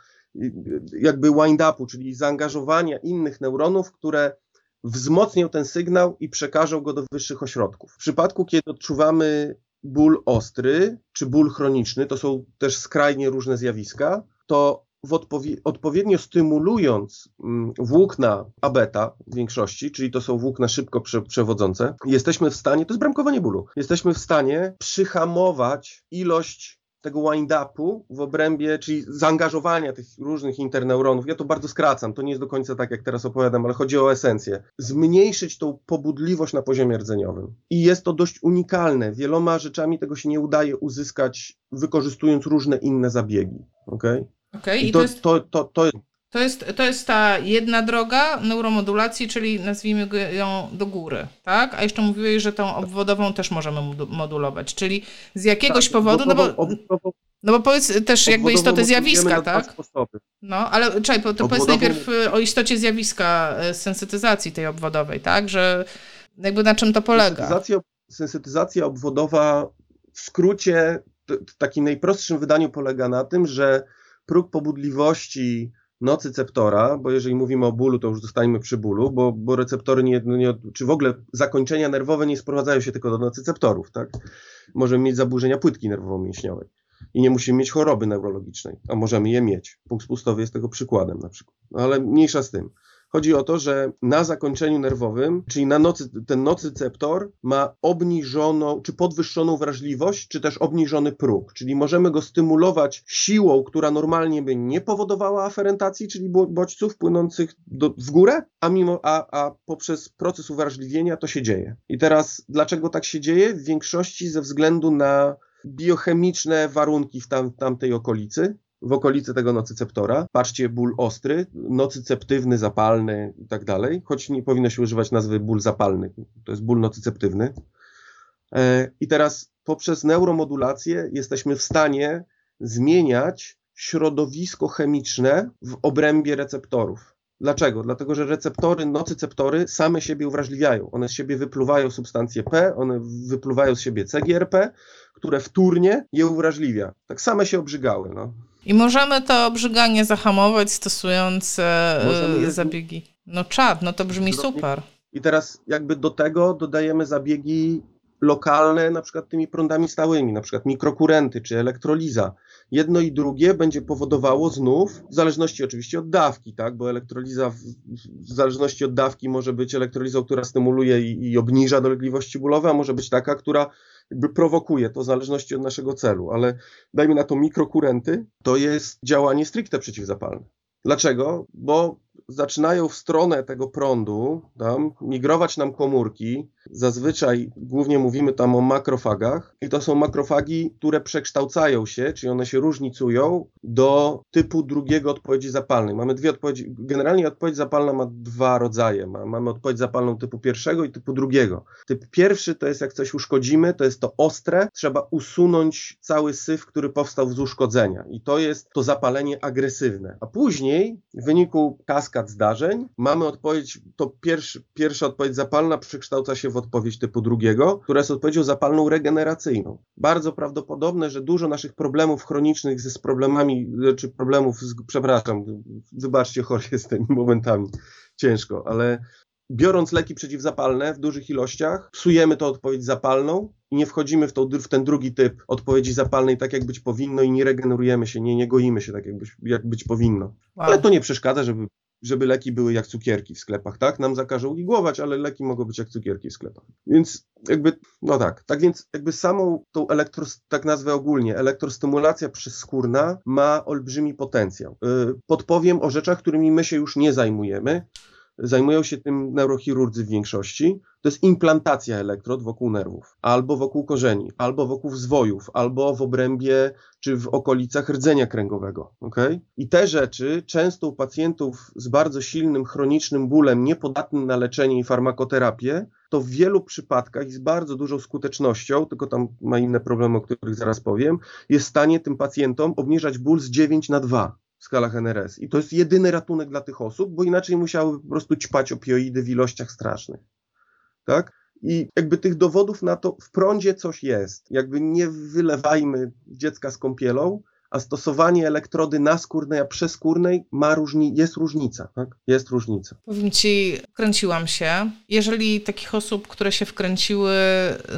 jakby wind-upu, czyli zaangażowania innych neuronów, które wzmocnią ten sygnał i przekażą go do wyższych ośrodków. W przypadku, kiedy odczuwamy ból ostry czy ból chroniczny, to są też skrajnie różne zjawiska, to odpowie odpowiednio stymulując mm, włókna abeta w większości, czyli to są włókna szybko prze przewodzące, jesteśmy w stanie, to jest bramkowanie bólu, jesteśmy w stanie przyhamować ilość tego wind-upu w obrębie, czyli zaangażowania tych różnych interneuronów, ja to bardzo skracam, to nie jest do końca tak, jak teraz opowiadam, ale chodzi o esencję, zmniejszyć tą pobudliwość na poziomie rdzeniowym. I jest to dość unikalne. Wieloma rzeczami tego się nie udaje uzyskać, wykorzystując różne inne zabiegi. Okay? Okay, I, I to, to, jest... to, to, to, to jest, to jest ta jedna droga neuromodulacji, czyli nazwijmy ją do góry, tak? A jeszcze mówiłeś, że tą obwodową też możemy modulować, czyli z jakiegoś tak, powodu, no bo, no bo powiedz też jakby istotę zjawiska, tak? No, ale czekaj, to obwodową... powiedz najpierw y, o istocie zjawiska y, sensytyzacji tej obwodowej, tak? Że jakby na czym to polega? Sensytyzacja, sensytyzacja obwodowa w skrócie, w takim najprostszym wydaniu polega na tym, że próg pobudliwości nocyceptora, bo jeżeli mówimy o bólu, to już zostańmy przy bólu, bo, bo receptory nie, no nie, czy w ogóle zakończenia nerwowe nie sprowadzają się tylko do nocyceptorów, tak? Możemy mieć zaburzenia płytki nerwowo-mięśniowej i nie musimy mieć choroby neurologicznej, a możemy je mieć. Punkt spustowy jest tego przykładem na przykład. No ale mniejsza z tym. Chodzi o to, że na zakończeniu nerwowym, czyli na nocy, ten nocyceptor ma obniżoną czy podwyższoną wrażliwość, czy też obniżony próg, czyli możemy go stymulować siłą, która normalnie by nie powodowała aferentacji, czyli bodźców płynących do, w górę, a, mimo, a, a poprzez proces uwrażliwienia to się dzieje. I teraz dlaczego tak się dzieje? W większości ze względu na biochemiczne warunki w tam, tamtej okolicy, w okolicy tego nocyceptora. Patrzcie, ból ostry, nocyceptywny, zapalny i tak dalej, choć nie powinno się używać nazwy ból zapalny, to jest ból nocyceptywny. E, I teraz poprzez neuromodulację jesteśmy w stanie zmieniać środowisko chemiczne w obrębie receptorów. Dlaczego? Dlatego, że receptory, nocyceptory same siebie uwrażliwiają. One z siebie wypluwają substancje P, one wypluwają z siebie CGRP, które wtórnie je uwrażliwia. Tak same się obrzygały. No. I możemy to obrzyganie zahamować stosując e, zabiegi. No czad, no to brzmi super. I teraz jakby do tego dodajemy zabiegi lokalne, na przykład tymi prądami stałymi, na przykład mikrokurenty czy elektroliza. Jedno i drugie będzie powodowało znów, w zależności oczywiście od dawki, tak, bo elektroliza w, w zależności od dawki może być elektrolizą, która stymuluje i, i obniża dolegliwości bólowe, a może być taka, która jakby prowokuje to w zależności od naszego celu, ale dajmy na to mikrokurenty, to jest działanie stricte przeciwzapalne. Dlaczego? Bo zaczynają w stronę tego prądu tam, migrować nam komórki. Zazwyczaj głównie mówimy tam o makrofagach i to są makrofagi, które przekształcają się, czyli one się różnicują do typu drugiego odpowiedzi zapalnej. Mamy dwie odpowiedzi. Generalnie odpowiedź zapalna ma dwa rodzaje. mamy odpowiedź zapalną typu pierwszego i typu drugiego. Typ pierwszy to jest jak coś uszkodzimy, to jest to ostre, trzeba usunąć cały syf, który powstał z uszkodzenia i to jest to zapalenie agresywne. A później w wyniku kask kaskad zdarzeń. Mamy odpowiedź, to pierwszy, pierwsza odpowiedź zapalna przekształca się w odpowiedź typu drugiego, która jest odpowiedzią zapalną regeneracyjną. Bardzo prawdopodobne, że dużo naszych problemów chronicznych z problemami, czy problemów, z, przepraszam, wybaczcie, chory jestem [laughs] momentami, ciężko, ale biorąc leki przeciwzapalne w dużych ilościach, psujemy to odpowiedź zapalną i nie wchodzimy w, w ten drugi typ odpowiedzi zapalnej tak, jak być powinno i nie regenerujemy się, nie, nie goimy się tak, jak być, jak być powinno. Ale to nie przeszkadza, żeby żeby leki były jak cukierki w sklepach, tak? Nam zakażą igłować, ale leki mogą być jak cukierki w sklepach. Więc jakby, no tak, tak więc jakby samą tą elektro, tak nazwę ogólnie, elektrostymulacja przezskórna ma olbrzymi potencjał. Yy, podpowiem o rzeczach, którymi my się już nie zajmujemy, zajmują się tym neurochirurdzy w większości, to jest implantacja elektrod wokół nerwów, albo wokół korzeni, albo wokół zwojów, albo w obrębie czy w okolicach rdzenia kręgowego. Okay? I te rzeczy często u pacjentów z bardzo silnym chronicznym bólem, niepodatnym na leczenie i farmakoterapię, to w wielu przypadkach i z bardzo dużą skutecznością, tylko tam ma inne problemy, o których zaraz powiem, jest w stanie tym pacjentom obniżać ból z 9 na 2 w skalach NRS. I to jest jedyny ratunek dla tych osób, bo inaczej musiałyby po prostu ćpać opioidy w ilościach strasznych. Tak? I jakby tych dowodów na to w prądzie coś jest. Jakby nie wylewajmy dziecka z kąpielą, a stosowanie elektrody naskórnej, a przeskórnej ma różni, jest różnica, tak? Jest różnica. Powiem Ci, wkręciłam się. Jeżeli takich osób, które się wkręciły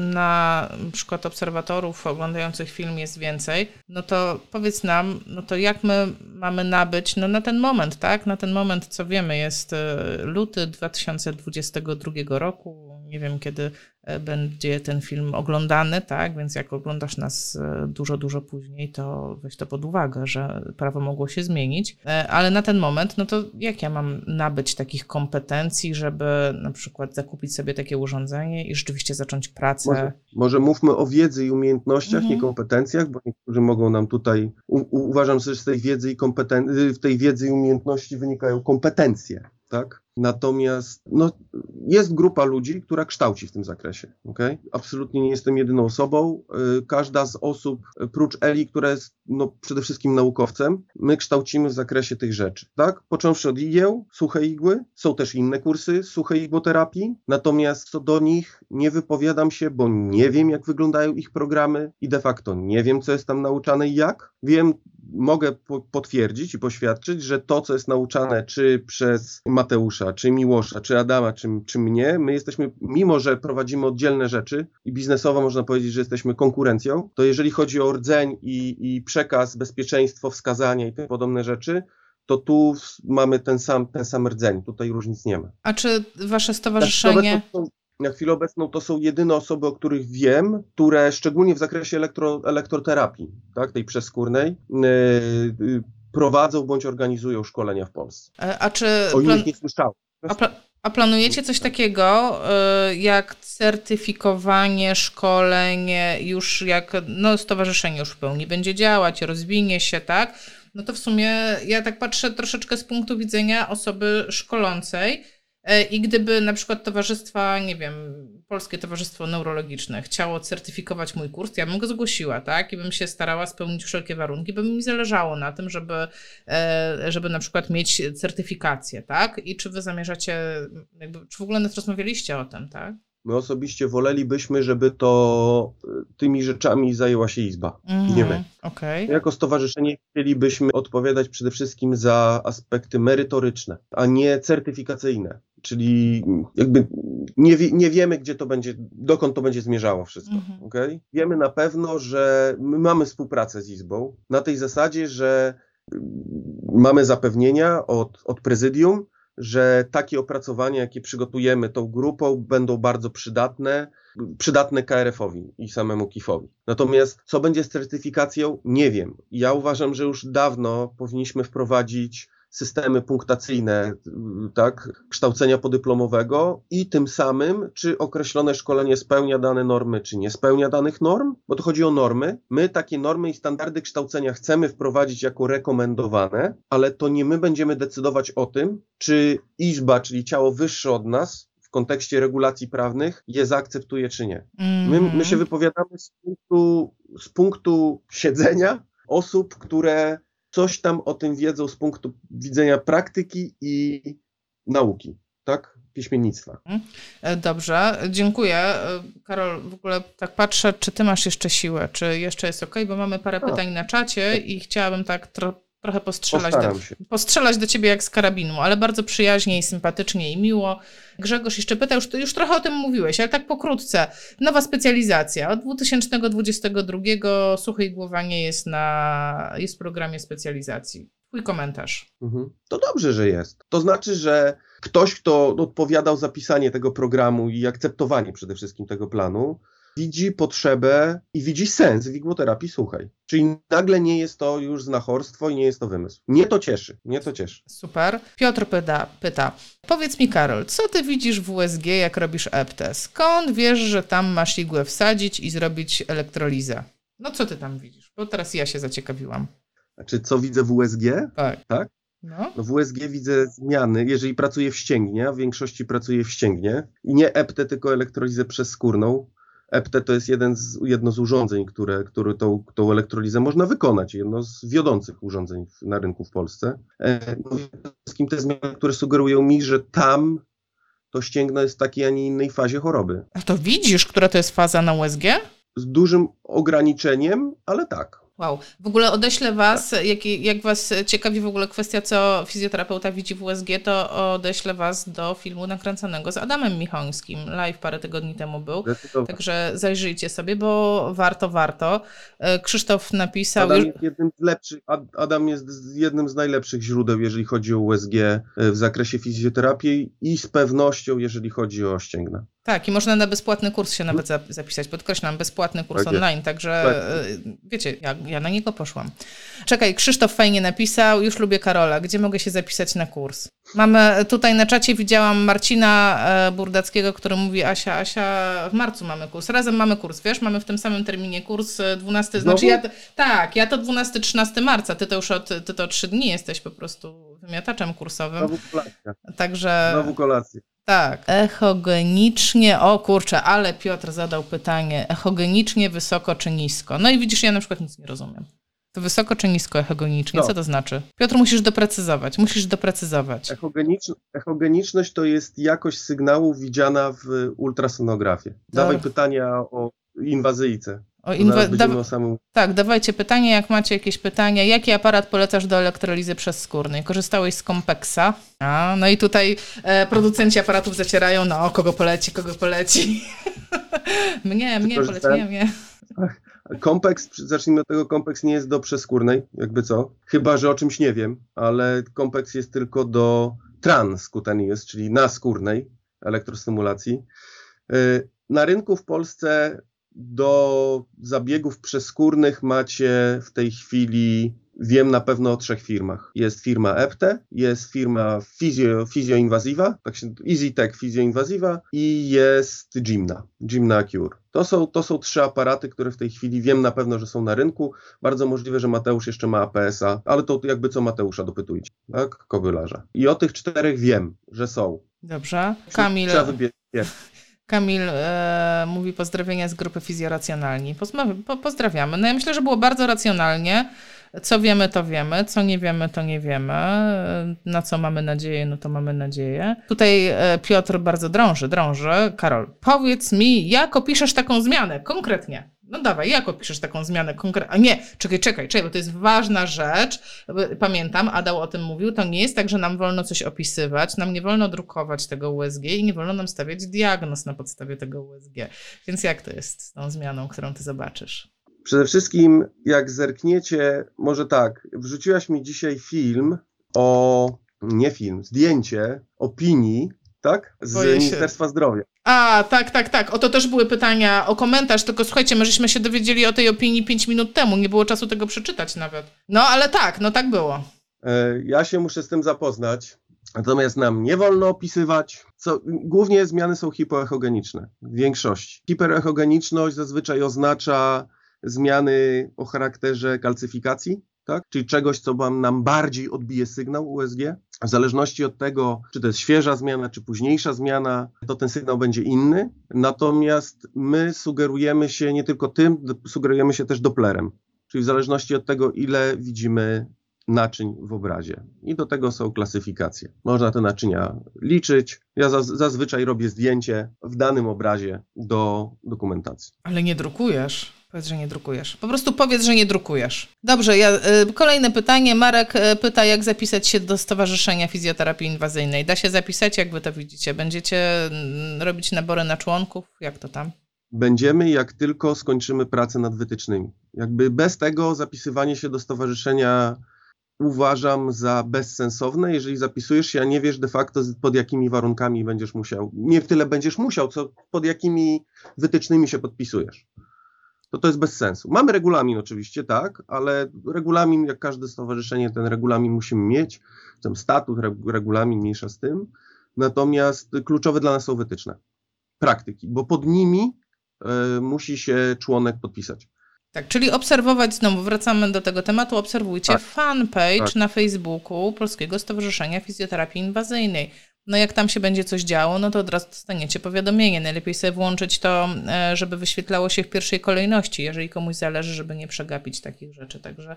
na przykład obserwatorów oglądających film jest więcej, no to powiedz nam, no to jak my mamy nabyć, no na ten moment, tak? Na ten moment, co wiemy, jest e, luty 2022 roku, nie wiem kiedy e, będzie ten film oglądany, tak? Więc jak oglądasz nas e, dużo, dużo później, to weź to pod uwagę, że prawo mogło się zmienić. E, ale na ten moment, no to jak ja mam nabyć takich kompetencji, żeby na przykład zakupić sobie takie urządzenie i rzeczywiście zacząć pracę? Może, może mówmy o wiedzy i umiejętnościach, mhm. nie kompetencjach, bo niektórzy mogą nam tutaj, u, uważam, że z tej wiedzy i kompeten- w tej wiedzy i umiejętności wynikają kompetencje tak? Natomiast no, jest grupa ludzi, która kształci w tym zakresie. Okay? Absolutnie nie jestem jedyną osobą. Y, każda z osób, prócz Eli, która jest no, przede wszystkim naukowcem, my kształcimy w zakresie tych rzeczy. Tak? Począwszy od igieł, suche igły, są też inne kursy suchej igłoterapii, natomiast co do nich nie wypowiadam się, bo nie wiem, jak wyglądają ich programy i de facto nie wiem, co jest tam nauczane i jak. Wiem, mogę potwierdzić i poświadczyć, że to, co jest nauczane czy przez Mateusza, czy Miłosza, czy Adama, czy, czy mnie, my jesteśmy, mimo że prowadzimy oddzielne rzeczy i biznesowo można powiedzieć, że jesteśmy konkurencją, to jeżeli chodzi o rdzeń i, i przekaz, bezpieczeństwo, wskazania i tym podobne rzeczy, to tu mamy ten sam, ten sam rdzeń, tutaj różnic nie ma. A czy wasze stowarzyszenie na chwilę obecną to są jedyne osoby, o których wiem, które szczególnie w zakresie elektro, elektroterapii, tak, tej przeskórnej, yy, prowadzą bądź organizują szkolenia w Polsce. E, a czy o innych nie słyszałem. A, pla a, planujecie coś takiego yy, jak certyfikowanie, szkolenie, już jak no, stowarzyszenie już w pełni będzie działać, rozwinie się, tak? No to w sumie ja tak patrzę troszeczkę z punktu widzenia osoby szkolącej, I gdyby na przykład towarzystwa, nie wiem, Polskie Towarzystwo Neurologiczne chciało certyfikować mój kurs, ja bym go zgłosiła, tak? I bym się starała spełnić wszelkie warunki, by mi zależało na tym, żeby, e, żeby na przykład mieć certyfikację, tak? I czy wy zamierzacie, jakby, czy w ogóle nawet rozmawialiście o tym, tak? My osobiście wolelibyśmy, żeby to e, tymi rzeczami zajęła się Izba, mm, nie my. Okay. Jako stowarzyszenie chcielibyśmy odpowiadać przede wszystkim za aspekty merytoryczne, a nie certyfikacyjne. Czyli jakby nie, wie, nie wiemy, gdzie to będzie, dokąd to będzie zmierzało wszystko. Mhm. Okay? Wiemy na pewno, że my mamy współpracę z Izbą na tej zasadzie, że mamy zapewnienia od, od prezydium, że takie opracowania, jakie przygotujemy tą grupą, będą bardzo przydatne, przydatne KRF-owi i samemu KIF-owi. Natomiast co będzie z certyfikacją, nie wiem. Ja uważam, że już dawno powinniśmy wprowadzić systemy punktacyjne, tak, kształcenia podyplomowego i tym samym, czy określone szkolenie spełnia dane normy, czy nie spełnia danych norm, bo to chodzi o normy. My takie normy i standardy kształcenia chcemy wprowadzić jako rekomendowane, ale to nie my będziemy decydować o tym, czy izba, czyli ciało wyższe od nas, w kontekście regulacji prawnych je zaakceptuje czy nie. My, my się mhm. wypowiadamy z punktu, z punktu siedzenia osób, które coś tam o tym wiedzą z punktu widzenia praktyki i nauki, tak? Piśmiennictwa. Mhm. E, dobrze, dziękuję. E, Karol, w ogóle tak patrzę, czy ty masz jeszcze siłę, czy jeszcze jest ok, bo mamy parę A. pytań na czacie i chciałabym tak trochę trochę postrzelać do, postrzelać do ciebie jak z karabinu, ale bardzo przyjaźnie i sympatycznie i miło. Grzegorz jeszcze pyta, już, już trochę o tym mówiłeś, ale tak pokrótce. Nowa specjalizacja. Od 2022 suche igłowanie jest, na, jest w programie specjalizacji. Twój komentarz. Mhm. To dobrze, że jest. To znaczy, że ktoś, kto odpowiadał za pisanie tego programu i akceptowanie przede wszystkim tego planu, widzi potrzebę i widzi sens w igłoterapii suchej. Czyli nagle nie jest to już znachorstwo i nie jest to wymysł. Mnie to cieszy, mnie to cieszy. Super. Piotr pyta, pyta, powiedz mi Karol, co ty widzisz w USG, jak robisz EPTE? Skąd wiesz, że tam masz igłę wsadzić i zrobić elektrolizę? No co ty tam widzisz? Bo teraz ja się zaciekawiłam. Znaczy, co widzę w USG? Tak. tak? No. no w USG widzę zmiany, jeżeli pracuję w ścięgnie, a w większości pracuję w ścięgnie i nie EPTE, tylko elektrolizę przezskórną, EPT to jest jeden z, jedno z urządzeń, które, które tą, tą elektrolizę można wykonać, jedno z wiodących urządzeń na rynku w Polsce. E, no, wszystkim te zmiany, które sugerują mi, że tam to ścięgno jest w takiej, a nie innej fazie choroby. A to widzisz, która to jest faza na USG? Z dużym ograniczeniem, ale tak. Wow. W ogóle odeślę Was, jak, jak Was ciekawi w ogóle kwestia, co fizjoterapeuta widzi w USG, to odeślę Was do filmu nakręconego z Adamem Michońskim. Live parę tygodni temu był. Także zajrzyjcie sobie, bo warto, warto. E, Krzysztof napisał... Adam jest jednym z lepszych, Adam jest jednym z najlepszych źródeł, jeżeli chodzi o USG e, w zakresie fizjoterapii i z pewnością, jeżeli chodzi o ścięgna. Tak, i można na bezpłatny kurs się nawet zapisać. Podkreślam, bezpłatny kurs tak online, także tak. wiecie, ja, ja, na niego poszłam. Czekaj, Krzysztof fajnie napisał, już lubię Karola. Gdzie mogę się zapisać na kurs? Mamy tutaj na czacie, widziałam Marcina e, Burdackiego, który mówi, Asia, Asia, w marcu mamy kurs. Razem mamy kurs, wiesz, mamy w tym samym terminie kurs 12, e, znaczy ja, tak, ja to 12-13 marca, ty to już od, ty to 3 dni jesteś po prostu wymiataczem kursowym. Znowu kolacja. Także... Znowu kolację. Tak, echogenicznie, o kurczę, ale Piotr zadał pytanie, echogenicznie wysoko czy nisko? No i widzisz, ja na przykład nic nie rozumiem. To wysoko czy nisko echogenicznie? No. Co to znaczy? Piotr, musisz doprecyzować, musisz doprecyzować. Echogenicz, echogeniczność to jest jakość sygnału widziana w ultrasonografii. Dawaj pytania o inwazyjce. O inwa- da-. Tak, dawajcie pytanie, jak macie jakieś pytania. Jaki aparat polecasz do elektrolizy przez skórnej? Korzystałeś z Compexa? A, no i tutaj e, producenci aparatów zacierają, no kogo poleci, kogo poleci. [laughs] mnie, mnie poleci, mnie, mnie. Kompleks, zacznijmy od tego, kompleks nie jest do przeskórnej, jakby co. Chyba, że o czymś nie wiem, ale kompleks jest tylko do transkutaneous, czyli naskórnej elektrostymulacji. E, na rynku w Polsce do zabiegów przeskórnych macie w tej chwili, wiem na pewno o trzech firmach. Jest firma EPTE, jest firma Physio, Physio tak się, EasyTech Physio i jest Gymna, Gymna Cure. To są, to są trzy aparaty, które w tej chwili wiem na pewno, że są na rynku. Bardzo możliwe, że Mateusz jeszcze ma APS-a, ale to jakby co Mateusza dopytujcie, tak? Kobylarza. I o tych czterech wiem, że są. Dobrze. Kamil. Trzeba wybierać. Kamil e, mówi pozdrowienia z grupy Fizjoracjonalni. Po, pozdrawiamy. No ja myślę, że było bardzo racjonalnie. Co wiemy, to wiemy. Co nie wiemy, to nie wiemy. Na co mamy nadzieję, no to mamy nadzieję. Tutaj e, Piotr bardzo drąży, drąży. Karol, powiedz mi, jak opiszesz taką zmianę konkretnie? No dawaj, jak opiszesz taką zmianę konkretną? A nie, czekaj, czekaj, czekaj, bo to jest ważna rzecz. Pamiętam, Adał o tym mówił, to nie jest tak, że nam wolno coś opisywać, nam nie wolno drukować tego USG i nie wolno nam stawiać diagnoz na podstawie tego USG. Więc jak to jest z tą zmianą, którą ty zobaczysz? Przede wszystkim, jak zerkniecie, może tak, wrzuciłaś mi dzisiaj film o, nie film, zdjęcie opinii, tak? Z Ministerstwa Zdrowia. A, tak, tak, tak. O to też były pytania o komentarz, tylko słuchajcie, my żeśmy się dowiedzieli o tej opinii 5 minut temu, nie było czasu tego przeczytać nawet. No, ale tak, no tak było. E, ja się muszę z tym zapoznać, natomiast nam nie wolno opisywać, co, głównie zmiany są hipoechogeniczne, w większości. Hiperechogeniczność zazwyczaj oznacza zmiany o charakterze kalcyfikacji, tak? czyli czegoś, co nam bardziej odbije sygnał USG. W zależności od tego, czy to jest świeża zmiana, czy późniejsza zmiana, to ten sygnał będzie inny. Natomiast my sugerujemy się nie tylko tym, sugerujemy się też Dopplerem, czyli w zależności od tego, ile widzimy naczyń w obrazie. I do tego są klasyfikacje. Można te naczynia liczyć. Ja zazwyczaj robię zdjęcie w danym obrazie do dokumentacji. Ale nie drukujesz. Powiedz, że nie drukujesz. Po prostu powiedz, że nie drukujesz. Dobrze, ja, y, kolejne pytanie. Marek y, pyta, jak zapisać się do Stowarzyszenia Fizjoterapii Inwazyjnej. Da się zapisać, jak wy to widzicie? Będziecie mm, robić nabory na członków? Jak to tam? Będziemy, jak tylko skończymy pracę nad wytycznymi. Jakby bez tego zapisywanie się do stowarzyszenia uważam za bezsensowne, jeżeli zapisujesz się, a nie wiesz de facto pod jakimi warunkami będziesz musiał, nie tyle będziesz musiał, co pod jakimi wytycznymi się podpisujesz to to jest bez sensu. Mamy regulamin oczywiście, tak, ale regulamin, jak każde stowarzyszenie, ten regulamin musimy mieć, ten statut, regulamin mniejsza z tym, natomiast kluczowe dla nas są wytyczne, praktyki, bo pod nimi y, musi się członek podpisać. Tak, czyli obserwować, znowu wracamy do tego tematu, obserwujcie tak. fanpage tak. na Facebooku Polskiego Stowarzyszenia Fizjoterapii Inwazyjnej no jak tam się będzie coś działo, no to od razu dostaniecie powiadomienie. Najlepiej sobie włączyć to, e, żeby wyświetlało się w pierwszej kolejności, jeżeli komuś zależy, żeby nie przegapić takich rzeczy. Także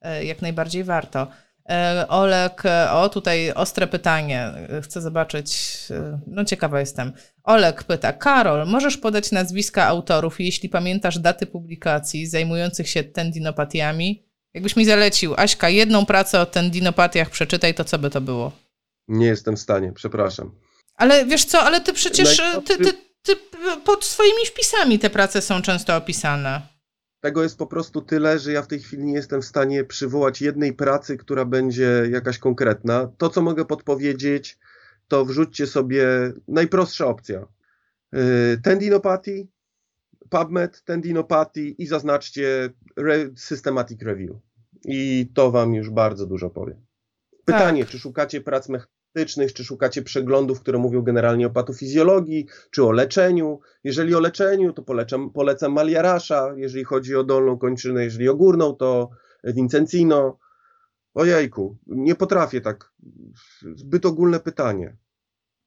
e, jak najbardziej warto. E, Olek, o tutaj ostre pytanie, chcę zobaczyć, no ciekawa jestem. Olek pyta, Karol, możesz podać nazwiska autorów, jeśli pamiętasz daty publikacji zajmujących się tendinopatiami? Jakbyś mi zalecił, Aśka, jedną pracę o tendinopatiach przeczytaj, to co by to było? Nie jestem w stanie, przepraszam. Ale wiesz co, ale ty przecież ty, ty, ty, pod swoimi wpisami te prace są często opisane. Tego jest po prostu tyle, że ja w tej chwili nie jestem w stanie przywołać jednej pracy, która będzie jakaś konkretna. To, co mogę podpowiedzieć, to wrzućcie sobie najprostsza opcja. Yy, tendinopathy, PubMed, tendinopathy i zaznaczcie systematic review. I to wam już bardzo dużo powie. Pytanie, tak. czy szukacie prac mechanistycznych, czy szukacie przeglądów, które mówią generalnie o patofizjologii, czy o leczeniu. Jeżeli o leczeniu, to polecam, polecam Maliarasza, jeżeli chodzi o dolną kończynę, jeżeli o górną, to Vincencino. Ojejku, nie potrafię tak. Zbyt ogólne pytanie.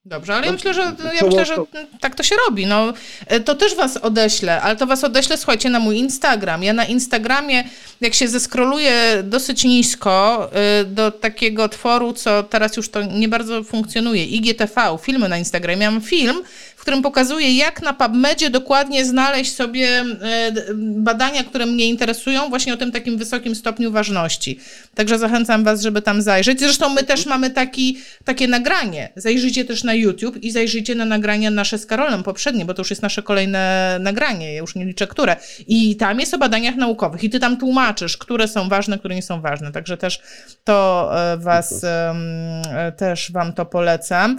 Dobrze, ale ja myślę, że, ja myślę, że tak to się robi. No, e, to też was odeślę, ale to was odeślę, słuchajcie, na mój Instagram. Ja na Instagramie, jak się zeskroluję dosyć nisko e, do takiego tworu, co teraz już to nie bardzo funkcjonuje, IGTV, filmy na Instagramie. Miałam film, którym pokazuję, jak na PubMedzie dokładnie znaleźć sobie e, badania, które mnie interesują, właśnie o tym takim wysokim stopniu ważności. Także zachęcam Was, żeby tam zajrzeć. Zresztą my też mamy taki, takie nagranie. Zajrzyjcie też na YouTube i zajrzyjcie na nagrania nasze z Karolem poprzednie, bo to już jest nasze kolejne nagranie, ja już nie liczę które. I tam jest o badaniach naukowych i Ty tam tłumaczysz, które są ważne, które nie są ważne. Także też to e, Was, e, też Wam to polecam.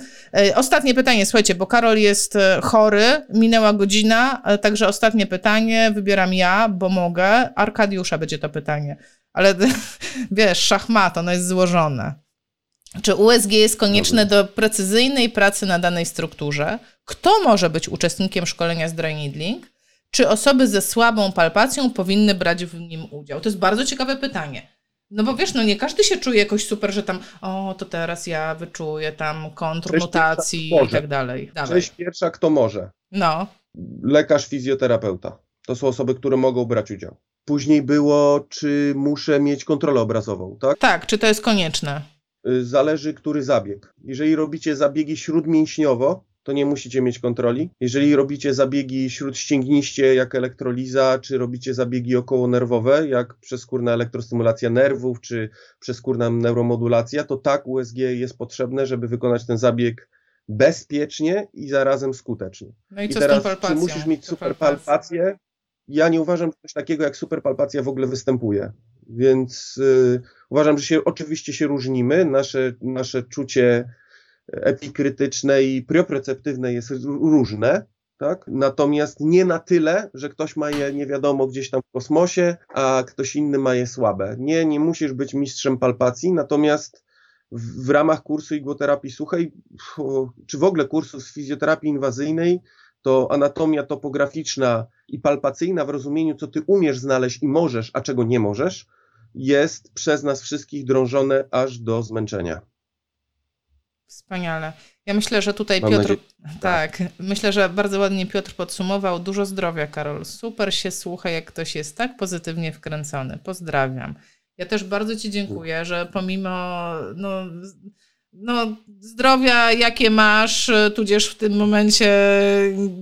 Ostatnie pytanie, słuchajcie, bo Karol jest chory, minęła godzina, e, także ostatnie pytanie wybieram ja, bo mogę. Arkadiusza będzie to pytanie. Ale [laughs] wiesz, szachmat, ono jest złożone. Czy USG jest konieczne do precyzyjnej pracy na danej strukturze? Kto może być uczestnikiem szkolenia z dry needling? Czy osoby ze słabą palpacją powinny brać w nim udział? To jest bardzo ciekawe pytanie. No bo wiesz, no nie każdy się czuje jakoś super, że tam, o, to teraz ja wyczuję tam kontr mutacji i tak dalej. Cześć pierwsza, kto może. No. Lekarz, fizjoterapeuta. To są osoby, które mogą brać udział. Później było, czy muszę mieć kontrolę obrazową, tak? Tak, czy to jest konieczne? Y, zależy, który zabieg. Jeżeli robicie zabiegi śródmięśniowo, to nie musicie mieć kontroli. Jeżeli robicie zabiegi śródścięgniście, jak elektroliza, czy robicie zabiegi okołonerwowe, jak przeskórna elektrostymulacja nerwów, czy przeskórna neuromodulacja, to tak USG jest potrzebne, żeby wykonać ten zabieg bezpiecznie i zarazem skutecznie. No i, I co teraz, z tą palpacją? Czy musisz mieć superpalpację? Ja nie uważam, że coś takiego jak superpalpacja w ogóle występuje. Więc yy, uważam, że się oczywiście się różnimy. Nasze, nasze czucie epikrytyczne i priopreceptywne jest różne, tak? Natomiast nie na tyle, że ktoś ma je nie wiadomo gdzieś tam w kosmosie, a ktoś inny ma je słabe. Nie, nie musisz być mistrzem palpacji, natomiast w, w ramach kursu igłoterapii suchej, czy w ogóle kursu z fizjoterapii inwazyjnej, to anatomia topograficzna i palpacyjna w rozumieniu, co ty umiesz znaleźć i możesz, a czego nie możesz, jest przez nas wszystkich drążone aż do zmęczenia. Wspaniale. Ja myślę, że tutaj Mam Piotr. Nadzieję. [laughs] Tak, myślę, że bardzo ładnie Piotr podsumował. Dużo zdrowia, Karol. Super się słucha, jak ktoś jest tak pozytywnie wkręcony. Pozdrawiam. Ja też bardzo Ci dziękuję, że pomimo no, no, zdrowia, jakie masz, tudzież w tym momencie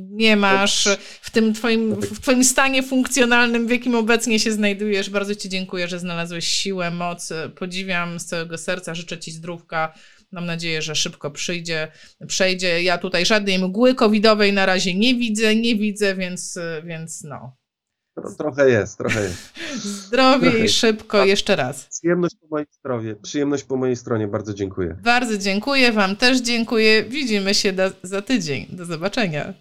nie masz, w tym twoim, w twoim stanie funkcjonalnym, w jakim obecnie się znajdujesz. Bardzo Ci dziękuję, że znalazłeś siłę, moc. Podziwiam z całego serca, życzę Ci zdrówka Mam nadzieję, że szybko przyjdzie, przejdzie. Ja tutaj żadnej mgły covidowej na razie nie widzę, nie widzę, więc, więc no. Trochę jest, trochę jest. Zdrowie trochę i szybko, jest. jeszcze raz. Przyjemność po mojej stronie, przyjemność po mojej stronie, bardzo dziękuję. Bardzo dziękuję, Wam też dziękuję. Widzimy się za tydzień. Do zobaczenia.